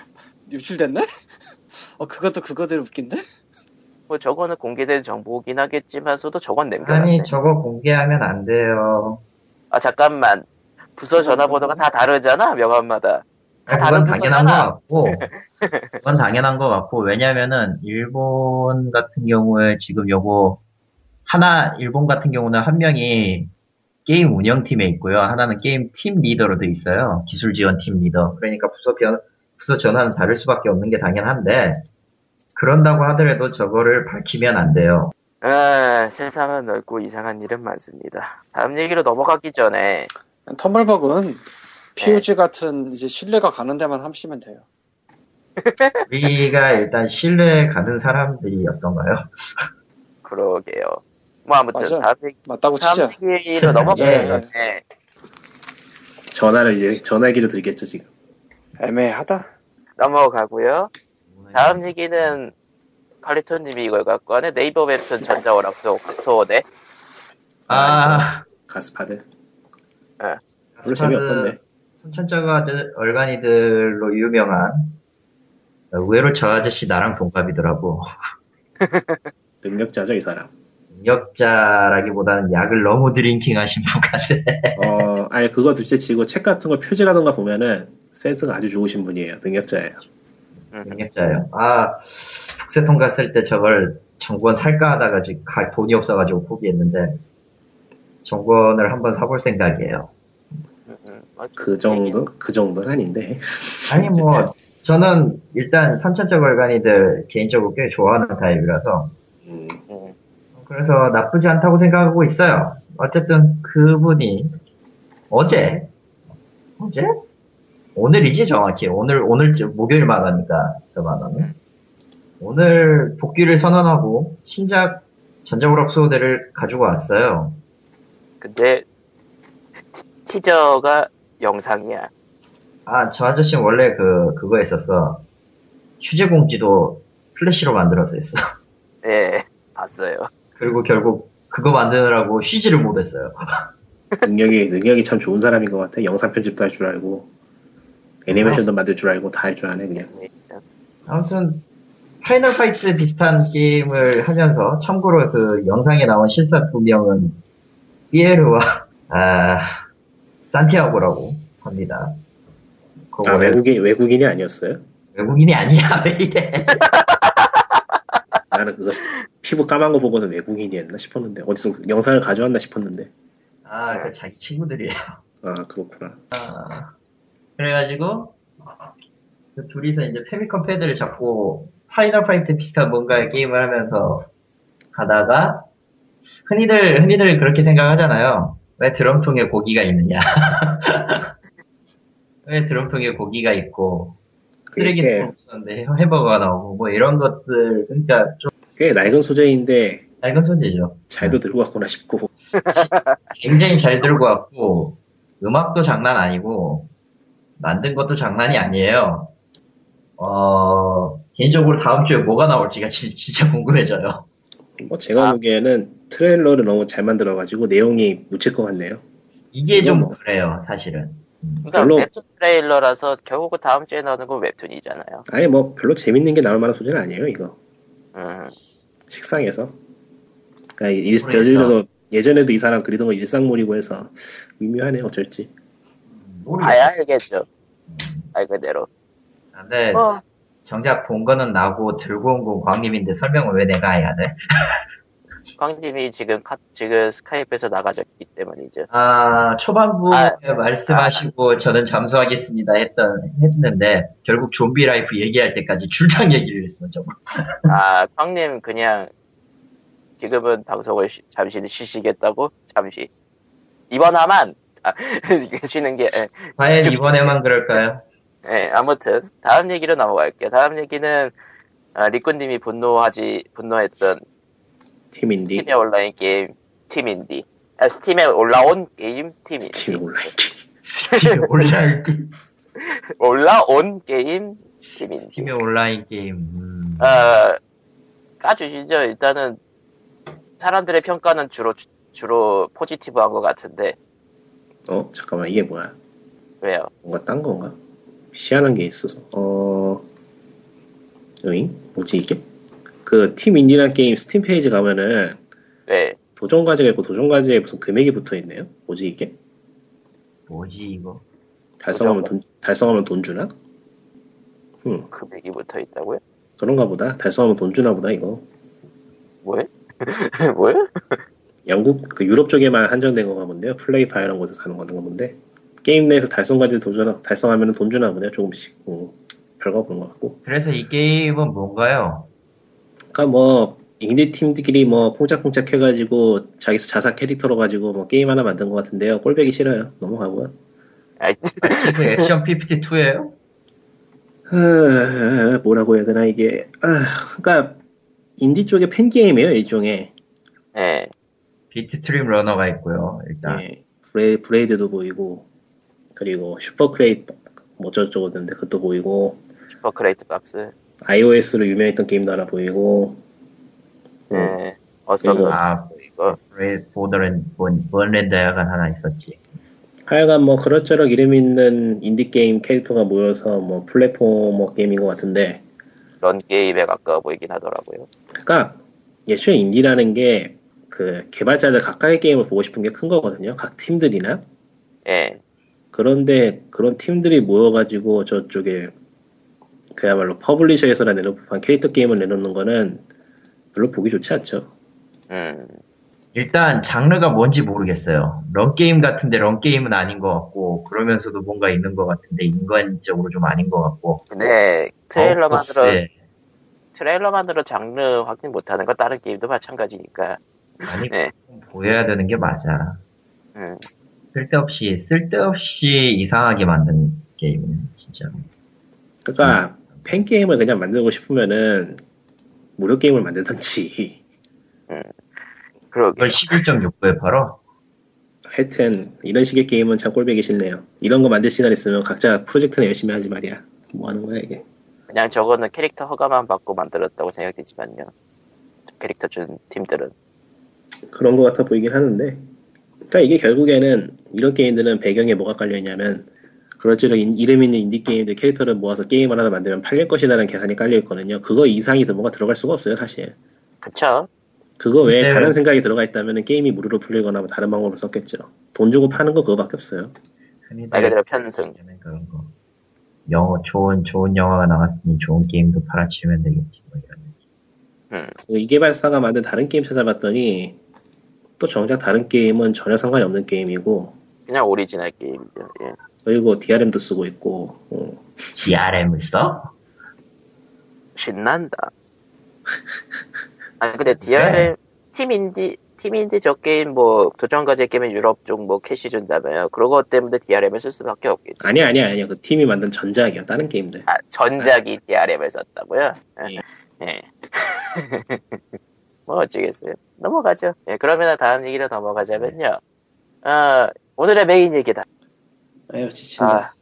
유출됐네? 어 그것도 그거대로 웃긴데? 뭐 저거는 공개된 정보긴 하겠지만서도 저건 남겨놨네. 아니, 저거 공개하면 안 돼요. 아 잠깐만 부서 전화번호가 다 다르잖아 명함마다. 다 아, 다른 그건 당연한 것 부서잖아. 같고, 그건 당연한 것 같고, 왜냐면은, 일본 같은 경우에 지금 요거, 하나, 일본 같은 경우는 한 명이 게임 운영팀에 있고요. 하나는 게임 팀 리더로 돼 있어요. 기술 지원 팀 리더. 그러니까 부서 변, 부서 전화는 다를 수밖에 없는 게 당연한데, 그런다고 하더라도 저거를 밝히면 안 돼요. 아, 세상은 넓고 이상한 일은 많습니다. 다음 얘기로 넘어가기 전에 텀블벅은 네. POG 같은 이제 신뢰가 가는 데만 하시면 돼요. 우리가 일단 신뢰 가는 사람들이 어떤가요? 그러게요. 뭐 아무튼 맞아. 다음, 얘기, 맞다고 다음 치자. 얘기로 넘어가기 예. 전에 전화를 이제 전화기로 드리겠죠 지금. 애매하다. 넘어가고요. 다음 얘기는 칼리토님이 이걸 갖고 하네 네이버 웹툰 전자오락 소- 수호대 아, 가스파드. 예. 별로 재미없던데. 선천적 얼간이들로 유명한 어, 의외로 저 아저씨 나랑 동갑이더라고. 능력자죠 이 사람. 능력자라기보다는 약을 너무 drinking 하신 분 같아. 어, 아니 그거 둘째치고 책 같은 거 표지라던가 보면은 센스가 아주 좋으신 분이에요. 능력자예요. 음. 능력자예요. 아, 북새통 갔을 때 저걸 정권 살까 하다가 지금 가- 돈이 없어가지고 포기했는데 정권을 한번 사볼 생각이에요. 음, 음. 어, 그 정도 그 정도는 아닌데. 아니 뭐 저는 일단 선천적 얼간이들 개인적으로 꽤 좋아하는 타입이라서 음, 음. 그래서 나쁘지 않다고 생각하고 있어요. 어쨌든 그분이 어제 어제 오늘이지 정확히 오늘 오늘 목요일 만화니까 저 만화는 오늘 복귀를 선언하고 신작 전자오락 수호대를 가지고 왔어요. 근데 티- 티저가 영상이야. 아 저 아저씨는 원래 그 그거 했었어. 휴재 공지도 플래시로 만들어서 했어. 예, 봤어요. 그리고 결국 그거 만드느라고 쉬지를 못했어요. 능력이 능력이 참 좋은 사람인 것 같아. 영상 편집도 할 줄 알고 애니메이션도 만들 줄 알고 다 할 줄 아네 그냥. 아무튼 파이널 파이트 비슷한 게임을 하면서 참고로 그 영상에 나온 실사 두 명은 피에르와 아, 산티아고라고 합니다. 아 외- 외국인 외국인이 아니었어요? 외국인이 아니야 왜 이래? 나는 그거 피부 까만 거 보고서 외국인이었나 싶었는데 어디서 영상을 가져왔나 싶었는데. 아, 그 자기 친구들이에요. 아 그렇구나. 그래가지고 그 둘이서 이제 패미컴 패드를 잡고 파이널 파이트 비슷한 뭔가의 게임을 하면서 가다가 흔히들 흔히들 그렇게 생각하잖아요. 왜 드럼통에 고기가 있느냐? 왜 드럼통에 고기가 있고 쓰레기통 없었는데 햄버거가 나오고 뭐 이런 것들 그러니까 좀 꽤 낡은 소재인데 낡은 소재죠. 잘도 들고 왔구나 싶고. 굉장히 잘 들고 왔고 음악도 장난 아니고 만든 것도 장난이 아니에요. 어, 개인적으로 다음 주에 뭐가 나올지가 진, 진짜 궁금해져요. 뭐 제가 아. 보기에는 트레일러를 너무 잘 만들어가지고 내용이 묻힐 것 같네요. 이게 좀 뭐. 그래요, 사실은. 그러니까 별로- 웹툰 트레일러라서 결국은 다음 주에 나오는 건 웹툰이잖아요. 아니 뭐 별로 재밌는 게 나올 만한 소재는 아니에요 이거. 음. 식상해서. 그러니까 일. 예전에도, 예전에도 이 사람 그리던 거 일상물이고 해서 미묘하네 어쩔지. 모르겠어요. 봐야 알겠죠. 말 그대로. 근데 뭐, 정작 본 거는 나고 들고 온 건 광님인데 설명을 왜 내가 해야 돼? 광님이 지금 카, 지금 스카이프에서 나가졌기 때문이죠. 아, 초반부에 아, 말씀하시고 저는 잠수하겠습니다 했던, 했는데, 결국 좀비 라이프 얘기할 때까지 줄창 얘기를 했어, 정말. 아, 광님 그냥 지금은 방송을 쉬- 잠시 쉬시겠다고? 잠시. 이번 화만 아, 쉬는 게 예. 과연 쭉- 이번에만 그럴까요? 예, 아무튼 다음 얘기로 넘어갈게요. 다음 얘기는 아, 리꾸님이 분노하지 분노했던 팀인디. 스팀의 온라인 게임 팀인디. 아, 스팀에 올라온 게임 팀인디. 팀 온라인. 스팀의 온라인 게임. 올라온 게임 팀인디. 스팀의 온라인 게임. 음. 아, 까주시죠. 일단은 사람들의 평가는 주로 주로 positive한 것 같은데 어 잠깐만 이게 뭐야? 왜요? 뭔가 딴 건가? 희한한 게 있어서. 어. 으잉? 뭐지 이게? 그 팀 인디란 게임 스팀 페이지 가면은 왜? 도전 과제가 있고 도전 과제에 무슨 금액이 붙어 있네요. 뭐지 이게? 뭐지, 이거? 달성하면 돈 달성하면 돈 주나? 음 금액이 붙어 있다고요? 그런가 보다. 달성하면 돈 주나 보다 이거. 뭐야? 뭐야? 영국 그 유럽 쪽에만 한정된 건가 본데요. 플레이 파이런 곳에서 하는 건가 본데 게임 내에서 달성 과제 도전 달성하면 돈 주나 보네요. 조금씩. 음, 별거 없는 것 같고. 그래서 이 게임은 뭔가요? 그러니까 뭐 인디 팀들끼리 뭐 콩짝콩짝 해가지고 자기 자사 캐릭터로 가지고 뭐 게임 하나 만든 것 같은데요. 꼴뵈기 싫어요. 넘어가고요. 아이, 마치 그 액션 PPT2예요? 아, 뭐라고 해야 되나 이게. 아, 그러니까 인디 쪽의 팬 게임이에요 일종의. 예. 비트 트립 러너가 있고요, 일단. 예, 브레, 브레이드도 보이고 그리고 슈퍼 크레이트 뭐 어쩌고저쩌고 있는데 그것도 보이고 슈퍼 크레이트 박스. iOS로 유명했던 게임도 하나 보이고 음, 예. 어썸 아. 브레- 보더랜, 본, 번랜드가 하나 있었지. 하여간 뭐 그럭저럭 이름 있는 인디 게임 캐릭터가 모여서 뭐 플랫포머 게임인 것 같은데 런 게임에 가까워 보이긴 하더라고요. 그러니까 애초에 인디라는 게 그 개발자들 각각의 게임을 보고 싶은 게 큰 거거든요. 각 팀들이나 예. 그런데 그런 팀들이 모여가지고 저쪽에 그야말로 퍼블리셔에서나 법한 캐릭터 게임을 내놓는 거는 별로 보기 좋지 않죠. 음. 일단 장르가 뭔지 모르겠어요. run game 같은데 run game은 아닌 것 같고 그러면서도 뭔가 있는 것 같은데 인간적으로 좀 아닌 것 같고 근데 트레일러만으로 어거스에 트레일러만으로 장르 확인 못하는 건 다른 게임도 마찬가지니까. 많이 네. 보여야 되는 게 맞아. 음. 쓸데없이 쓸데없이 이상하게 만든 게임이네 진짜로. 그러니까 팬 게임을 그냥 만들고 싶으면은 무료 게임을 만들던지 그러게. 이걸 11.69에 팔어? 하여튼 이런 식의 게임은 참 꼴보기 싫네요. 이런 거 만들 시간 있으면 각자 프로젝트나 열심히 하지 말이야. 뭐 하는 거야 이게. 그냥 저거는 캐릭터 허가만 받고 만들었다고 생각되지만요. 캐릭터 준 팀들은. 그런 거 같아 보이긴 하는데. 그러니까 이게 결국에는 이런 게임들은 배경에 뭐가 깔려 있냐면 그럴수록 인- 이름 있는 인디 게임들 캐릭터를 모아서 게임을 하나 만들면 팔릴 것이라는 계산이 깔려 있거든요. 그거 이상이 더 뭐가 들어갈 수가 없어요, 사실. 그쵸? 그거 외에 네. 다른 생각이 들어가 있다면 게임이 무료로 풀리거나 뭐 다른 방법을 썼겠죠. 돈 주고 파는 거 그거밖에 없어요. 흔히들 말 그대로 편승. 그런 거. 영어 좋은 좋은 영화가 나왔으니 좋은 게임도 팔아치우면 되겠지 뭐 이런. 음. 그이 개발사가 만든 다른 게임 찾아봤더니 또 정작 다른 게임은 전혀 상관이 없는 게임이고 그냥 오리지널 게임이죠. 예. 그리고 DRM도 쓰고 있고 어, DRM을 써? 신난다. 아니 근데 DRM 팀 인디 팀 인디 저 게임 뭐 도전 과제 게임은 유럽 쪽 뭐 캐시 준다며요. 그런 것 때문에 DRM을 쓸 수밖에 없겠죠. 아니야 아니야 아니야 그 팀이 만든 전작이야 다른 게임들 아 전작이 DRM을 썼다고요? 예. 예. 뭐 어쩌겠어요. 넘어가죠. 예, 그러면 다음 얘기로 넘어가자면요. 아, 오늘의 메인 얘기다. 아유 지친다 아,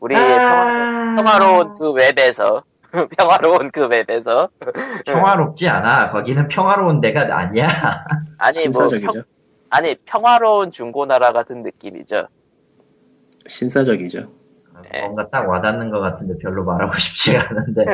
우리의 평화, 평화 로운 그 웹에서 평화로운 그 웹에서 평화롭지 않아. 거기는 평화로운 데가 아니야. 아니 뭐 신사적이죠. 평, 아니 평화로운 중고나라 같은 느낌이죠. 신사적이죠. 예. 뭔가 딱 와닿는 것 같은데 별로 말하고 싶지가 않은데.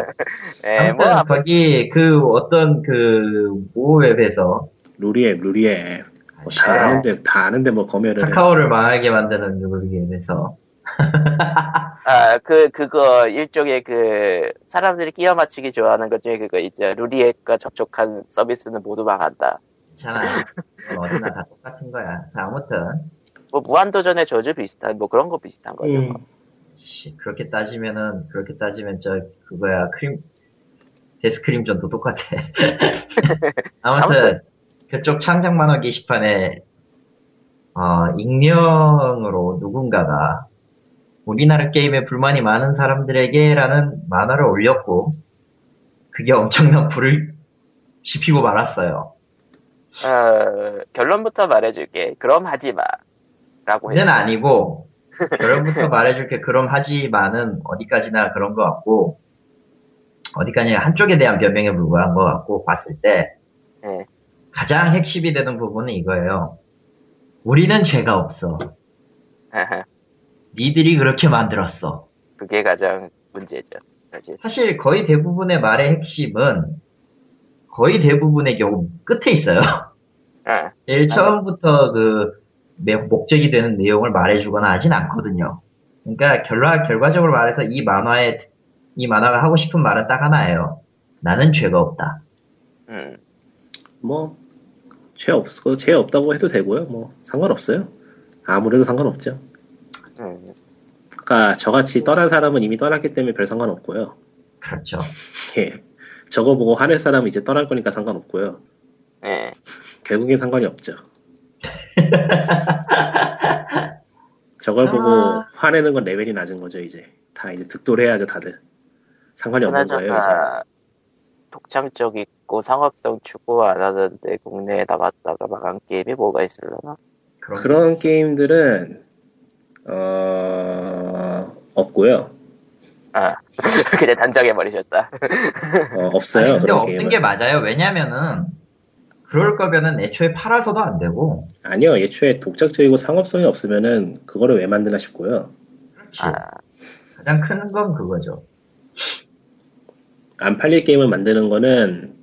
예, 아무튼 뭐 거기 그 어떤 그 모 웹에서 루리앱, 루리앱. 뭐 다 아, 아는데, 다 아는데 뭐 검열을. 해. 카카오를 망하게 만드는 루리앱에서 아, 그, 그거, 일종의 그, 사람들이 끼워 맞추기 좋아하는 것 중에 그거 있죠. 루리앱과 접촉한 서비스는 모두 망한다. 괜찮아. 그건 어디나 다 똑같은 거야. 자, 아무튼 뭐, 무한도전의 저주 비슷한, 뭐 그런 거 비슷한 거죠. 음. 씨, 그렇게 따지면은 그렇게 따지면 저 그거야 크림 데스크림전도 똑같아. 아무튼, 아무튼. 그쪽 창작 만화 게시판에 어, 익명으로 누군가가 우리나라 게임에 불만이 많은 사람들에게라는 만화를 올렸고 그게 엄청난 불을 지피고 말았어요. 어, 결론부터 말해줄게. 그럼 하지 마. 라고 했죠. 아니고 결론부터 말해줄게 그럼 하지만은 어디까지나 그런 것 같고 어디까지나 한쪽에 대한 변명에 불과한 것 같고 봤을 때 예. 가장 핵심이 되는 부분은 이거예요. 우리는 죄가 없어. 니들이 그렇게 만들었어. 그게 가장 문제죠. 사실. 사실 거의 대부분의 말의 핵심은 거의 대부분의 경우 끝에 있어요. 아, 제일 처음부터 그 매- 목적이 되는 내용을 말해주거나 하진 않거든요. 그러니까 결과 결과적으로 말해서 이 만화에 이 만화가 하고 싶은 말은 딱 하나예요. 나는 죄가 없다. 음. 뭐, 죄 없고, 죄 없다고 해도 되고요. 뭐, 상관없어요. 아무래도 상관없죠. 음. 그러니까 저같이 떠난 사람은 이미 떠났기 때문에 별 상관없고요. 그렇죠. 예. 저거 보고 화낼 사람은 이제 떠날 거니까 상관없고요. 예. 결국엔 상관이 없죠. 저걸 아. 보고 화내는 건 레벨이 낮은 거죠, 이제. 다 이제 득도해야죠, 다들. 상관이 없는 거예요, 이제. 독창적 있고 상업성 추구 안 하는데 국내에 나갔다가 망한 게임이 뭐가 있을려나? 그런 그런 게임들은, 어, 없고요. 아, 그냥 단정해버리셨다. 어, 없어요, 아니, 근데 그런 없는 게임은. 게 맞아요. 왜냐면은 그럴 거면은 애초에 팔아서도 안 되고. 아니요, 애초에 독자적이고 상업성이 없으면은 그거를 왜 만드나 싶고요. 그렇지. 아, 가장 큰 건 그거죠. 안 팔릴 게임을 만드는 거는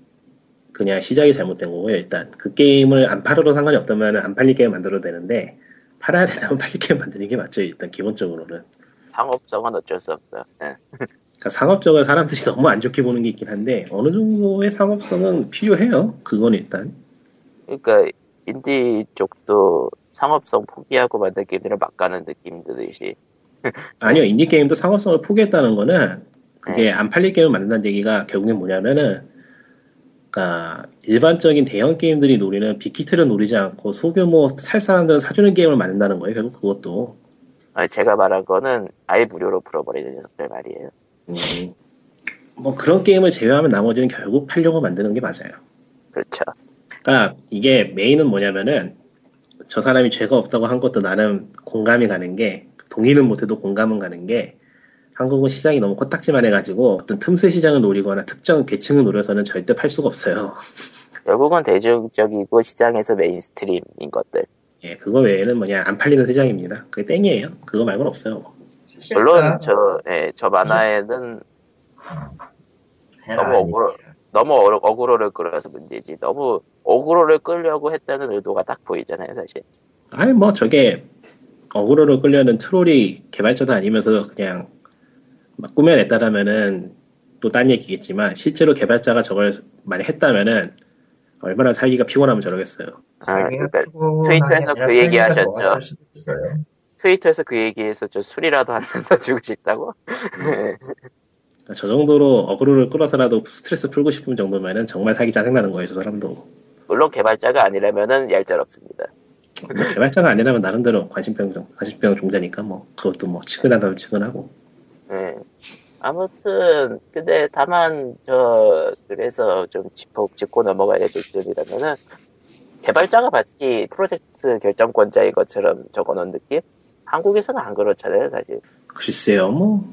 그냥 시작이 잘못된 거고요, 일단. 그 게임을 안 팔아도 상관이 없다면 안 팔릴 게임 만들어도 되는데, 팔아야 된다면 팔릴 게임 만드는 게 맞죠, 일단, 기본적으로는. 상업성은 어쩔 수 없어. 예. 그러니까 상업적으로 사람들이 너무 안 좋게 보는 게 있긴 한데, 어느 정도의 상업성은 필요해요. 그건 일단. 그러니까 인디 쪽도 상업성 포기하고 만든 게임들을 막 가는 느낌 드듯이. 아니요, 인디 게임도 상업성을 포기했다는 거는, 그게 네. 안 팔릴 게임을 만든다는 얘기가 결국엔 뭐냐면은, 그러니까 일반적인 대형 게임들이 노리는 빅히트를 노리지 않고 소규모 살 사람들은 사주는 게임을 만든다는 거예요. 결국 그것도. 아니, 제가 말한 거는 아예 무료로 풀어버리는 녀석들 말이에요. 음, 뭐 그런 게임을 제외하면 나머지는 결국 팔려고 만드는 게 맞아요. 그렇죠. 그러니까 이게 메인은 뭐냐면은 저 사람이 죄가 없다고 한 것도 나름 공감이 가는 게 동의는 못해도 공감은 가는 게 한국은 시장이 너무 코딱지만 해가지고 어떤 틈새 시장을 노리거나 특정 계층을 노려서는 절대 팔 수가 없어요. 결국은 대중적이고 시장에서 mainstream인 것들. 예, 그거 외에는 뭐냐 안 팔리는 시장입니다. 그게 땡이에요. 그거 말고는 없어요. 뭐. 물론 저, 예, 저 만화에는 너무 억울해. 너무 어- 어그로를 끌어서 문제지. 너무 어그로를 끌려고 했다는 의도가 딱 보이잖아요, 사실. 아니 뭐 저게 어그로로 끌려는 트롤이 개발자도 아니면서 그냥 막 꾸며냈다라면은 또 딴 얘기겠지만 실제로 개발자가 저걸 만약 했다면은 얼마나 살기가 피곤하면 저러겠어요. 아, 그러니까 트위터에서 그 얘기 하셨죠. 트위터에서 그 얘기했었죠. 술이라도 하면서 주고 싶다고? 그러니까 저 정도로 어그로를 끌어서라도 스트레스 풀고 싶은 정도면은 정말 살기 짜증나는 거예요, 저 사람도. 물론 개발자가 아니라면은 얄짤없습니다. 뭐 개발자가 아니라면 나름대로 관심병, 관심병 종자니까 뭐 그것도 뭐 측은하다면 측은하고. 예. 아무튼 근데 다만 저 그래서 좀 짚어 짚고 넘어가야 될 점이라면은 개발자가 마치 프로젝트 결정권자인 것처럼 적어놓은 느낌? 한국에서는 안 그렇잖아요, 사실. 글쎄요, 뭐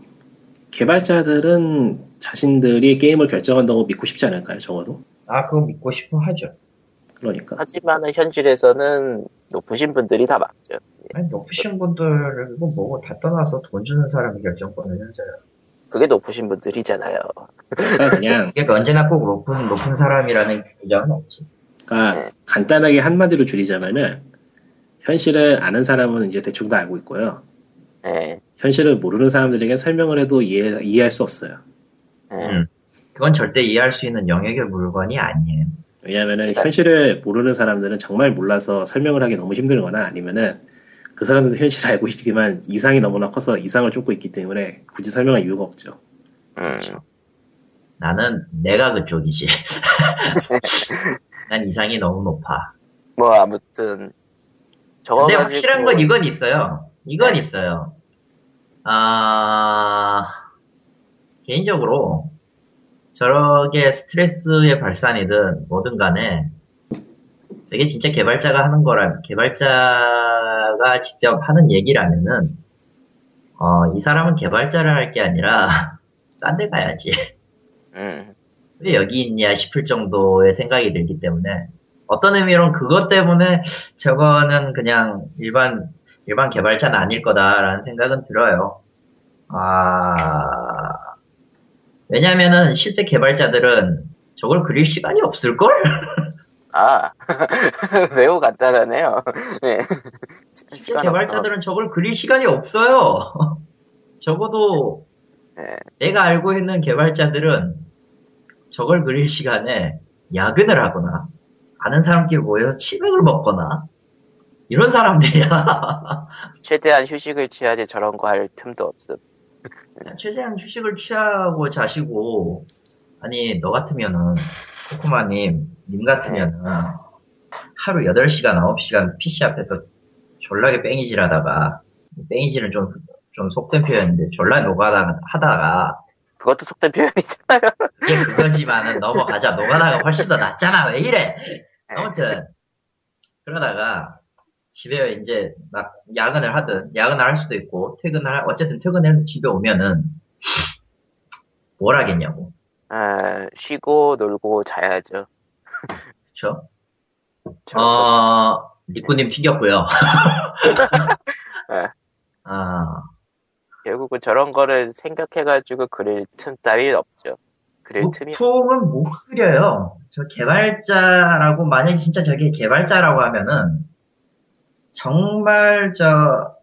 개발자들은 자신들이 게임을 결정한다고 믿고 싶지 않을까요? 적어도. 아, 그거 믿고 싶어 하죠. 그러니까. 하지만 현실에서는 높으신 분들이 다 막죠. 아니, 높으신 분들은 뭐, 뭐, 다 떠나서 돈 주는 사람이 결정권을 가져요. 그게 높으신 분들이잖아요. 그러니까 그냥 그러니까 언제나 꼭 높은, 높은 사람이라는 규정은 없지. 그러니까 네. 간단하게 한마디로 줄이자면은 현실을 아는 사람은 이제 대충 다 알고 있고요. 예, 현실을 모르는 사람들에게 설명을 해도 이해, 이해할 수 없어요. 예. 음. 그건 절대 이해할 수 있는 영역의 물건이 아니에요. 왜냐하면은 그러니까- 현실을 모르는 사람들은 정말 몰라서 설명을 하기 너무 힘들거나 아니면은 그 사람들도 현실을 알고 있지만 이상이 너무나 커서 이상을 쫓고 있기 때문에 굳이 설명할 이유가 없죠. 음. 나는 내가 그쪽이지. 난 이상이 너무 높아. 뭐 아무튼 저거 근데 가지고 확실한 건 이건 있어요. 이건 있어요. 아, 개인적으로 저렇게 스트레스의 발산이든 뭐든 간에 저게 진짜 개발자가 하는 거라, 개발자가 직접 하는 얘기라면은, 어, 이 사람은 개발자를 할 게 아니라, 딴 데 가야지. 음, 왜 여기 있냐 싶을 정도의 생각이 들기 때문에 어떤 의미로는 그것 때문에 저거는 그냥 일반 일반 개발자는 아닐 거다라는 생각은 들어요. 아 왜냐면은 실제 개발자들은 저걸 그릴 시간이 없을걸? 아 매우 간단하네요. 네. 실제 개발자들은 저걸 그릴 시간이 없어요. 적어도 네. 내가 알고 있는 개발자들은 저걸 그릴 시간에 야근을 하거나 아는 사람끼리 모여서 치맥을 먹거나 이런 사람들이야. 최대한 휴식을 취하지 저런 거 할 틈도 없음. 최대한 휴식을 취하고 자시고 아니 너 같으면은 코코마님 님 같으면은 하루 8시간 9시간 PC 앞에서 졸라게 뺑이질 하다가 뺑이질은 좀, 좀 속된 표현인데 졸라 노가다 하다가 그것도 속된 표현이잖아요. 이게 그거지만은 넘어가자. 노가다가 훨씬 더 낫잖아. 왜 이래? 아무튼 그러다가 집에 이제 막 야근을 하든 야근을 할 수도 있고 퇴근을 하- 어쨌든 퇴근해서 집에 오면은 뭘 하겠냐고. 아, 쉬고 놀고 자야죠. 저런 어, 리꾸님 튀겼고요. 네. 아, 결국은 저런 거를 생각해가지고 그릴 틈 따위 없죠. 그릴 틈이 보통은 못 그려요. 저 개발자라고 만약에 진짜 저게 개발자라고 하면은 정말 저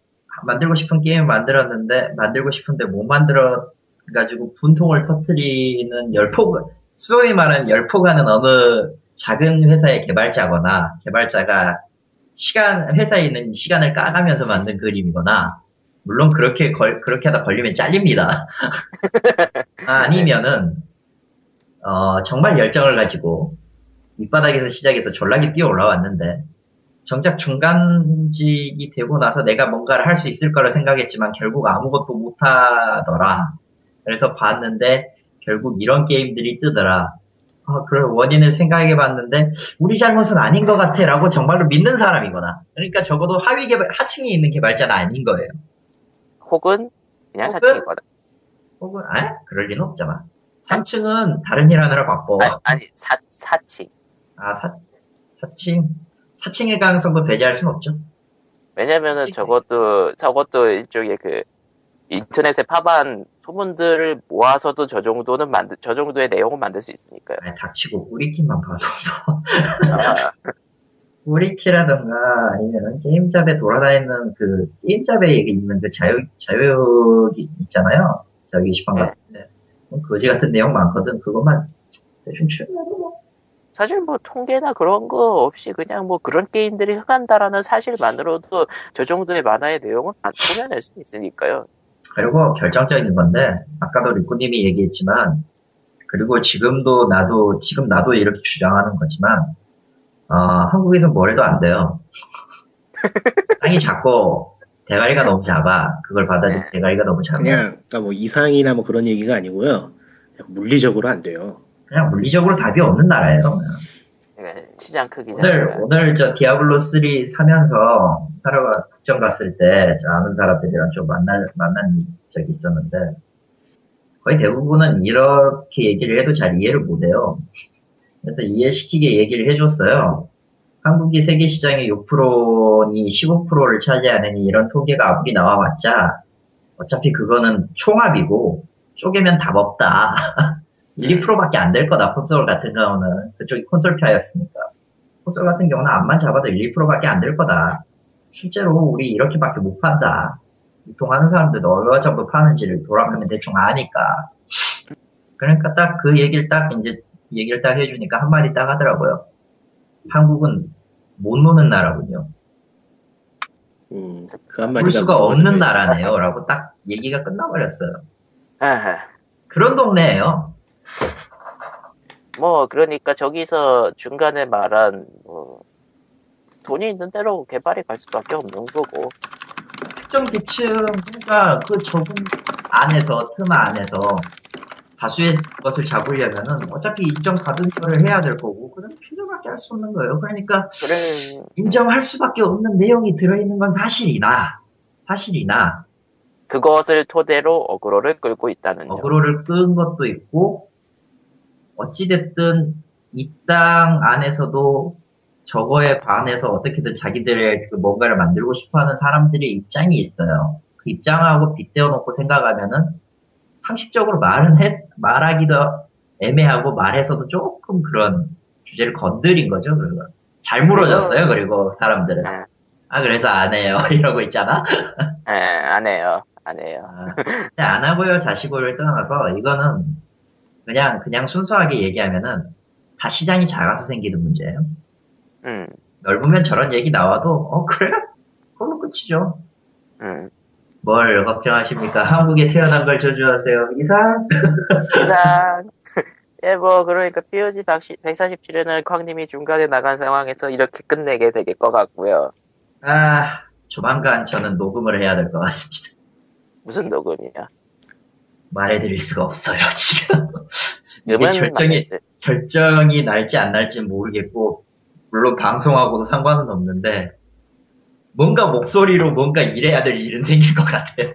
만들고 싶은 게임 만들었는데 만들고 싶은데 못 만들어 가지고 분통을 터트리는 열폭 소위 말하는 열폭하는 어느 작은 회사의 개발자거나 개발자가 시간 회사에 있는 시간을 까가면서 만든 그림이거나 물론 그렇게 걸- 그렇게 하다 걸리면 잘립니다. 아니면은 어, 정말 열정을 가지고 밑바닥에서 시작해서 전락이 뛰어 올라왔는데 정작 중간직이 되고 나서 내가 뭔가를 할 수 있을 거라 생각했지만 결국 아무것도 못 하더라. 그래서 봤는데 결국 이런 게임들이 뜨더라. 아, 그럴 원인을 생각해 봤는데 우리 잘못은 아닌 것 같아 라고 정말로 믿는 사람이거나 그러니까 적어도 하위 개발, 하층에 있는 개발자는 아닌 거예요. 혹은 그냥 혹은? 사칭이거나. 혹은 아 그럴 리는 없잖아. 3층은 다른 일 하느라 바빠. 아니, 아니 사, 사칭. 아, 사, 사칭, 사칭의 가능성도 배제할 순 없죠. 왜냐면은. 저것도, 저것도 일종의 그, 인터넷에 파반 소문들을 모아서도 저 정도는 만들, 저 정도의 내용을 만들 수 있으니까요. 아니, 닥치고 우리 팀만 봐도. 아, 우리 키라던가 아니면 게임잡에 돌아다니는 그 게임잡에 있는 그 자유 자유이 있잖아요. 저기 게시판 네. 같은데 뭐 거지 같은 내용 많거든. 그것만 대충 치우면 뭐. 사실 뭐 통계나 그런 거 없이 그냥 뭐 그런 게임들이 흥한다라는 사실만으로도 저 정도의 만화의 내용은 안 꾸며낼 수 있으니까요. 그리고 결정적인 건데 아까도 리코님이 얘기했지만 그리고 지금도 나도 지금 나도 이렇게 주장하는 거지만 어, 한국에서 뭘 해도 안 돼요. 땅이 작고 대가리가 너무 작아. 그걸 받아들일 대가리가 너무 작아. 그냥 그러니까 뭐 이상이나 뭐 그런 얘기가 아니고요. 물리적으로 안 돼요. 그냥 물리적으로 답이 없는 나라예요. 예, 시장 크기 오늘 자체가. 오늘 저 디아블로 3 사면서 사러가 북정 갔을 때, 저 아는 사람들이랑 좀 만날, 만난 적이 있었는데, 거의 대부분은 이렇게 얘기를 해도 잘 이해를 못해요. 그래서 이해시키게 얘기를 해줬어요. 한국이 세계 시장의 6%니 15%를 차지하느니 이런 통계가 아무리 나와봤자 어차피 그거는 총합이고 쪼개면 답 없다. 1, 2%밖에 안 될 거다. 콘솔 같은 경우는 그쪽이 콘솔 파였으니까. 콘솔 같은 경우는 앞만 잡아도 1, 2%밖에 안 될 거다. 실제로 우리 이렇게밖에 못 판다. 유통하는 사람들도 얼마 정도 파는지를 돌아가면 대충 아니까. 그러니까 딱 그 얘기를 딱 이제 얘기를 딱 해주니까 한마디 딱 하더라고요. 한국은 못 노는 나라군요. 음, 그볼 한마디가 수가 없는. 나라네요. 라고 딱 얘기가 끝나버렸어요. 아하. 그런 동네예요. 뭐 그러니까 저기서 중간에 말한 뭐 돈이 있는 대로 개발이 갈 수밖에 없는 거고 특정 계층과 그 좁은 안에서, 틈 안에서 다수의 것을 잡으려면은 어차피 인정 받은 거를 해야 될 거고, 그런 필요밖에 할 수 없는 거예요. 그러니까 그래 인정할 수밖에 없는 내용이 들어있는 건 사실이나, 사실이나, 그것을 토대로 어그로를 끌고 있다는 점. 어그로를 끈 것도 있고, 어찌됐든 이 땅 안에서도 저거에 반해서 어떻게든 자기들의 그 뭔가를 만들고 싶어 하는 사람들의 입장이 있어요. 그 입장하고 빗대어 놓고 생각하면은 상식적으로 말은 해, 말하기도 애매하고 말해서도 조금 그런 주제를 건드린 거죠. 그리고 잘 물어줬어요. 그리고 사람들은. 네. 아, 그래서 안 해요. 이러고 있잖아. 예, 안 해요. 안 해요. 아, 안 하고요 자시고를 떠나서 이거는 그냥 그냥 순수하게 얘기하면은 다 시장이 작아서 생기는 문제예요. 음, 넓으면 저런 얘기 나와도 어 그래? 그걸로 끝이죠. 음. 뭘 걱정하십니까? 한국에 태어난 걸 저주하세요. 이상? 이상. 예, 뭐, 그러니까, POG 147회는 쾅님이 중간에 나간 상황에서 이렇게 끝내게 될 것 같고요. 아 조만간 저는 녹음을 해야 될 것 같습니다. 무슨 녹음이야? 말해드릴 수가 없어요 지금. 이게 결정이- 막- 결정이 날지 안 날지는 모르겠고 물론 방송하고도 상관은 없는데 뭔가 목소리로 뭔가 일해야 될 일은 생길 것 같아요.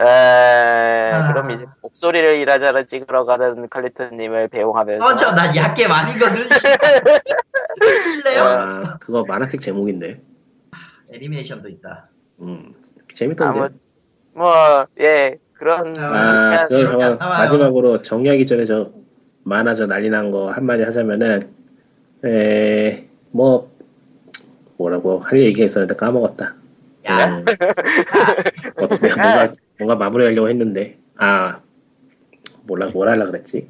에, 아. 그럼 이제 목소리를 일하자를 찍으러 가는 칼리토님을 배웅하면서 어, 저, 나 약게 아니거든. 실래요? 아, 그거 만화책 제목인데. 애니메이션도 있다. 음, 재밌던데. 아무 뭐예 그런 아, 한번 나와요. 마지막으로 정리하기 전에 저 만화 저 난리 난 거 한마디 하자면은 에, 뭐 뭐라고 할 얘기가 있었는데 까먹었다. 야, 음, 어떻게 뭔가 뭔가 마무리하려고 했는데 아 몰라 뭘 하려 그랬지.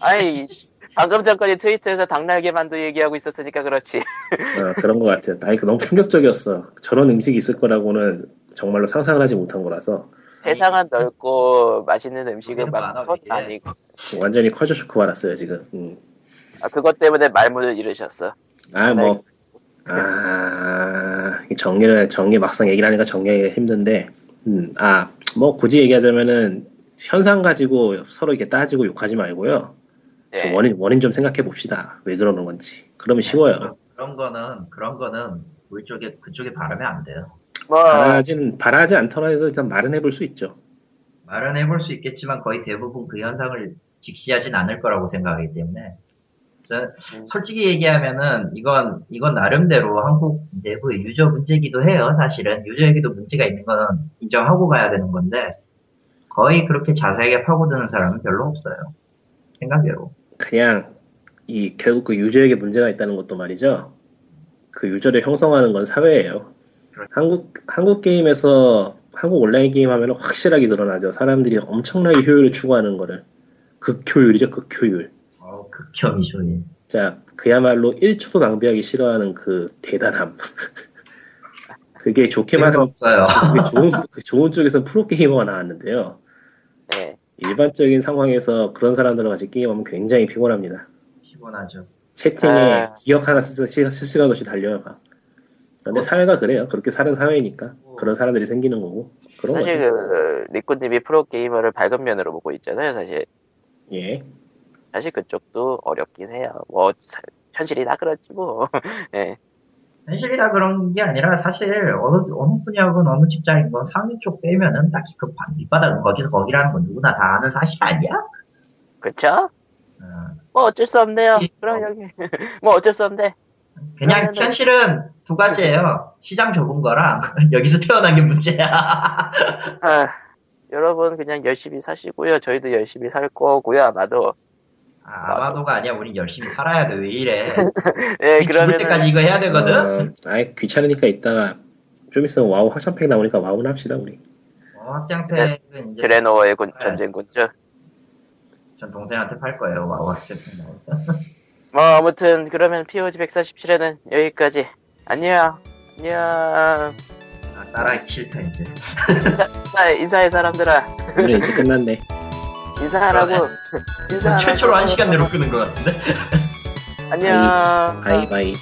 아이 방금 전까지 트위터에서 닭날개 만두 얘기하고 있었으니까 그렇지 어, 그런 것 같아요. 아니 그 너무 충격적이었어. 저런 음식이 있을 거라고는 정말로 상상을 하지 못한 거라서 세상은 넓고 맛있는 음식은 거기는 막 많아, 손 이게. 아니고 지금 완전히 커져 쇼크 받았어요 지금. 음. 아, 그것 때문에 말문을 잃으셨어 아, 뭐, 아, 이 정리를, 정리 막상 얘기를 하니까 정리하기가 힘든데, 음, 아, 뭐, 굳이 얘기하자면은, 현상 가지고 서로 이렇게 따지고 욕하지 말고요. 그 예. 원인, 원인 좀 생각해 봅시다. 왜 그러는 건지. 그러면 쉬워요. 그런 거는, 그런 거는, 우리 쪽에, 그쪽에 바르면 안 돼요. 뭐 바라진, 바라지 않더라도 일단 말은 해볼 수 있죠. 말은 해볼 수 있겠지만 거의 대부분 그 현상을 직시하진 않을 거라고 생각하기 때문에. 저, 음. 솔직히 얘기하면은, 이건, 이건 나름대로 한국 내부의 유저 문제기도 해요, 사실은. 유저에게도 문제가 있는 거는 인정하고 가야 되는 건데, 거의 그렇게 자세하게 파고드는 사람은 별로 없어요. 생각외로. 그냥, 이, 결국 그 유저에게 문제가 있다는 것도 말이죠. 그 유저를 형성하는 건 사회예요. 한국, 한국 게임에서, 한국 온라인 게임 하면 확실하게 드러나죠. 사람들이 엄청나게 효율을 추구하는 거를. 극효율이죠, 극효율. 어, 극혐이죠, 예. 자, 그야말로 1초도 낭비하기 싫어하는 그 대단함. 그게 좋게 말하면 없어요. 그게 좋은, 그 좋은 쪽에서 프로 게이머가 나왔는데요. 예. 일반적인 상황에서 그런 사람들과 같이 게임하면 굉장히 피곤합니다. 피곤하죠. 채팅에 아. 기억 하나 실시간 없이 달려요. 막. 근데 어. 사회가 그래요. 그렇게 사는 사회니까. 그런 사람들이 생기는 거고. 그런 사실 거죠. 그 리꾸님이 프로 게이머를 밝은 면으로 보고 있잖아요 사실 예. 사실 그쪽도 어렵긴 해요 뭐 사- 현실이 다 그렇지 뭐 예. 현실이 다 그런 게 아니라 사실 어느, 어느 분야건 어느 직장이건 상위 쪽 빼면은 딱히 그 반- 밑바닥은 거기서 거기라는 건 누구나 다 아는 사실 아니야? 그쵸? 어, 뭐 어쩔 수 없네요. 이- 그럼 여기 뭐 어쩔 수 없네. 그냥 현실은 두 가지예요. 시장 좁은 거랑 여기서 태어난 게 문제야. 아, 여러분 그냥 열심히 사시고요. 저희도 열심히 살 거고요. 아마도. 아, 아마도가 아니야. 우린 열심히 살아야 돼. 왜 이래? 예, 죽을 그러면 때까지 이거 해야 되거든? 어, 아예 귀찮으니까 이따가 좀 있으면 와우 확장팩 나오니까 와우나 합시다 우리. 어, 확장팩은 이제 드레노어의 군- 네. 전쟁군주죠. 전 동생한테 팔 거예요. 와우 확장팩 나오니까. 뭐 아무튼 그러면 POG 147회는 여기까지. 안녕. 안녕. 아, 따라하기 싫다, 이제. 인사해, 인사해 사람들아. 오늘 이제 끝났네. 인사하라고. 인사하라고. 최초로 한 시간 내로 끄는 것 같은데? 안녕. bye bye.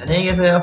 안녕히 계세요.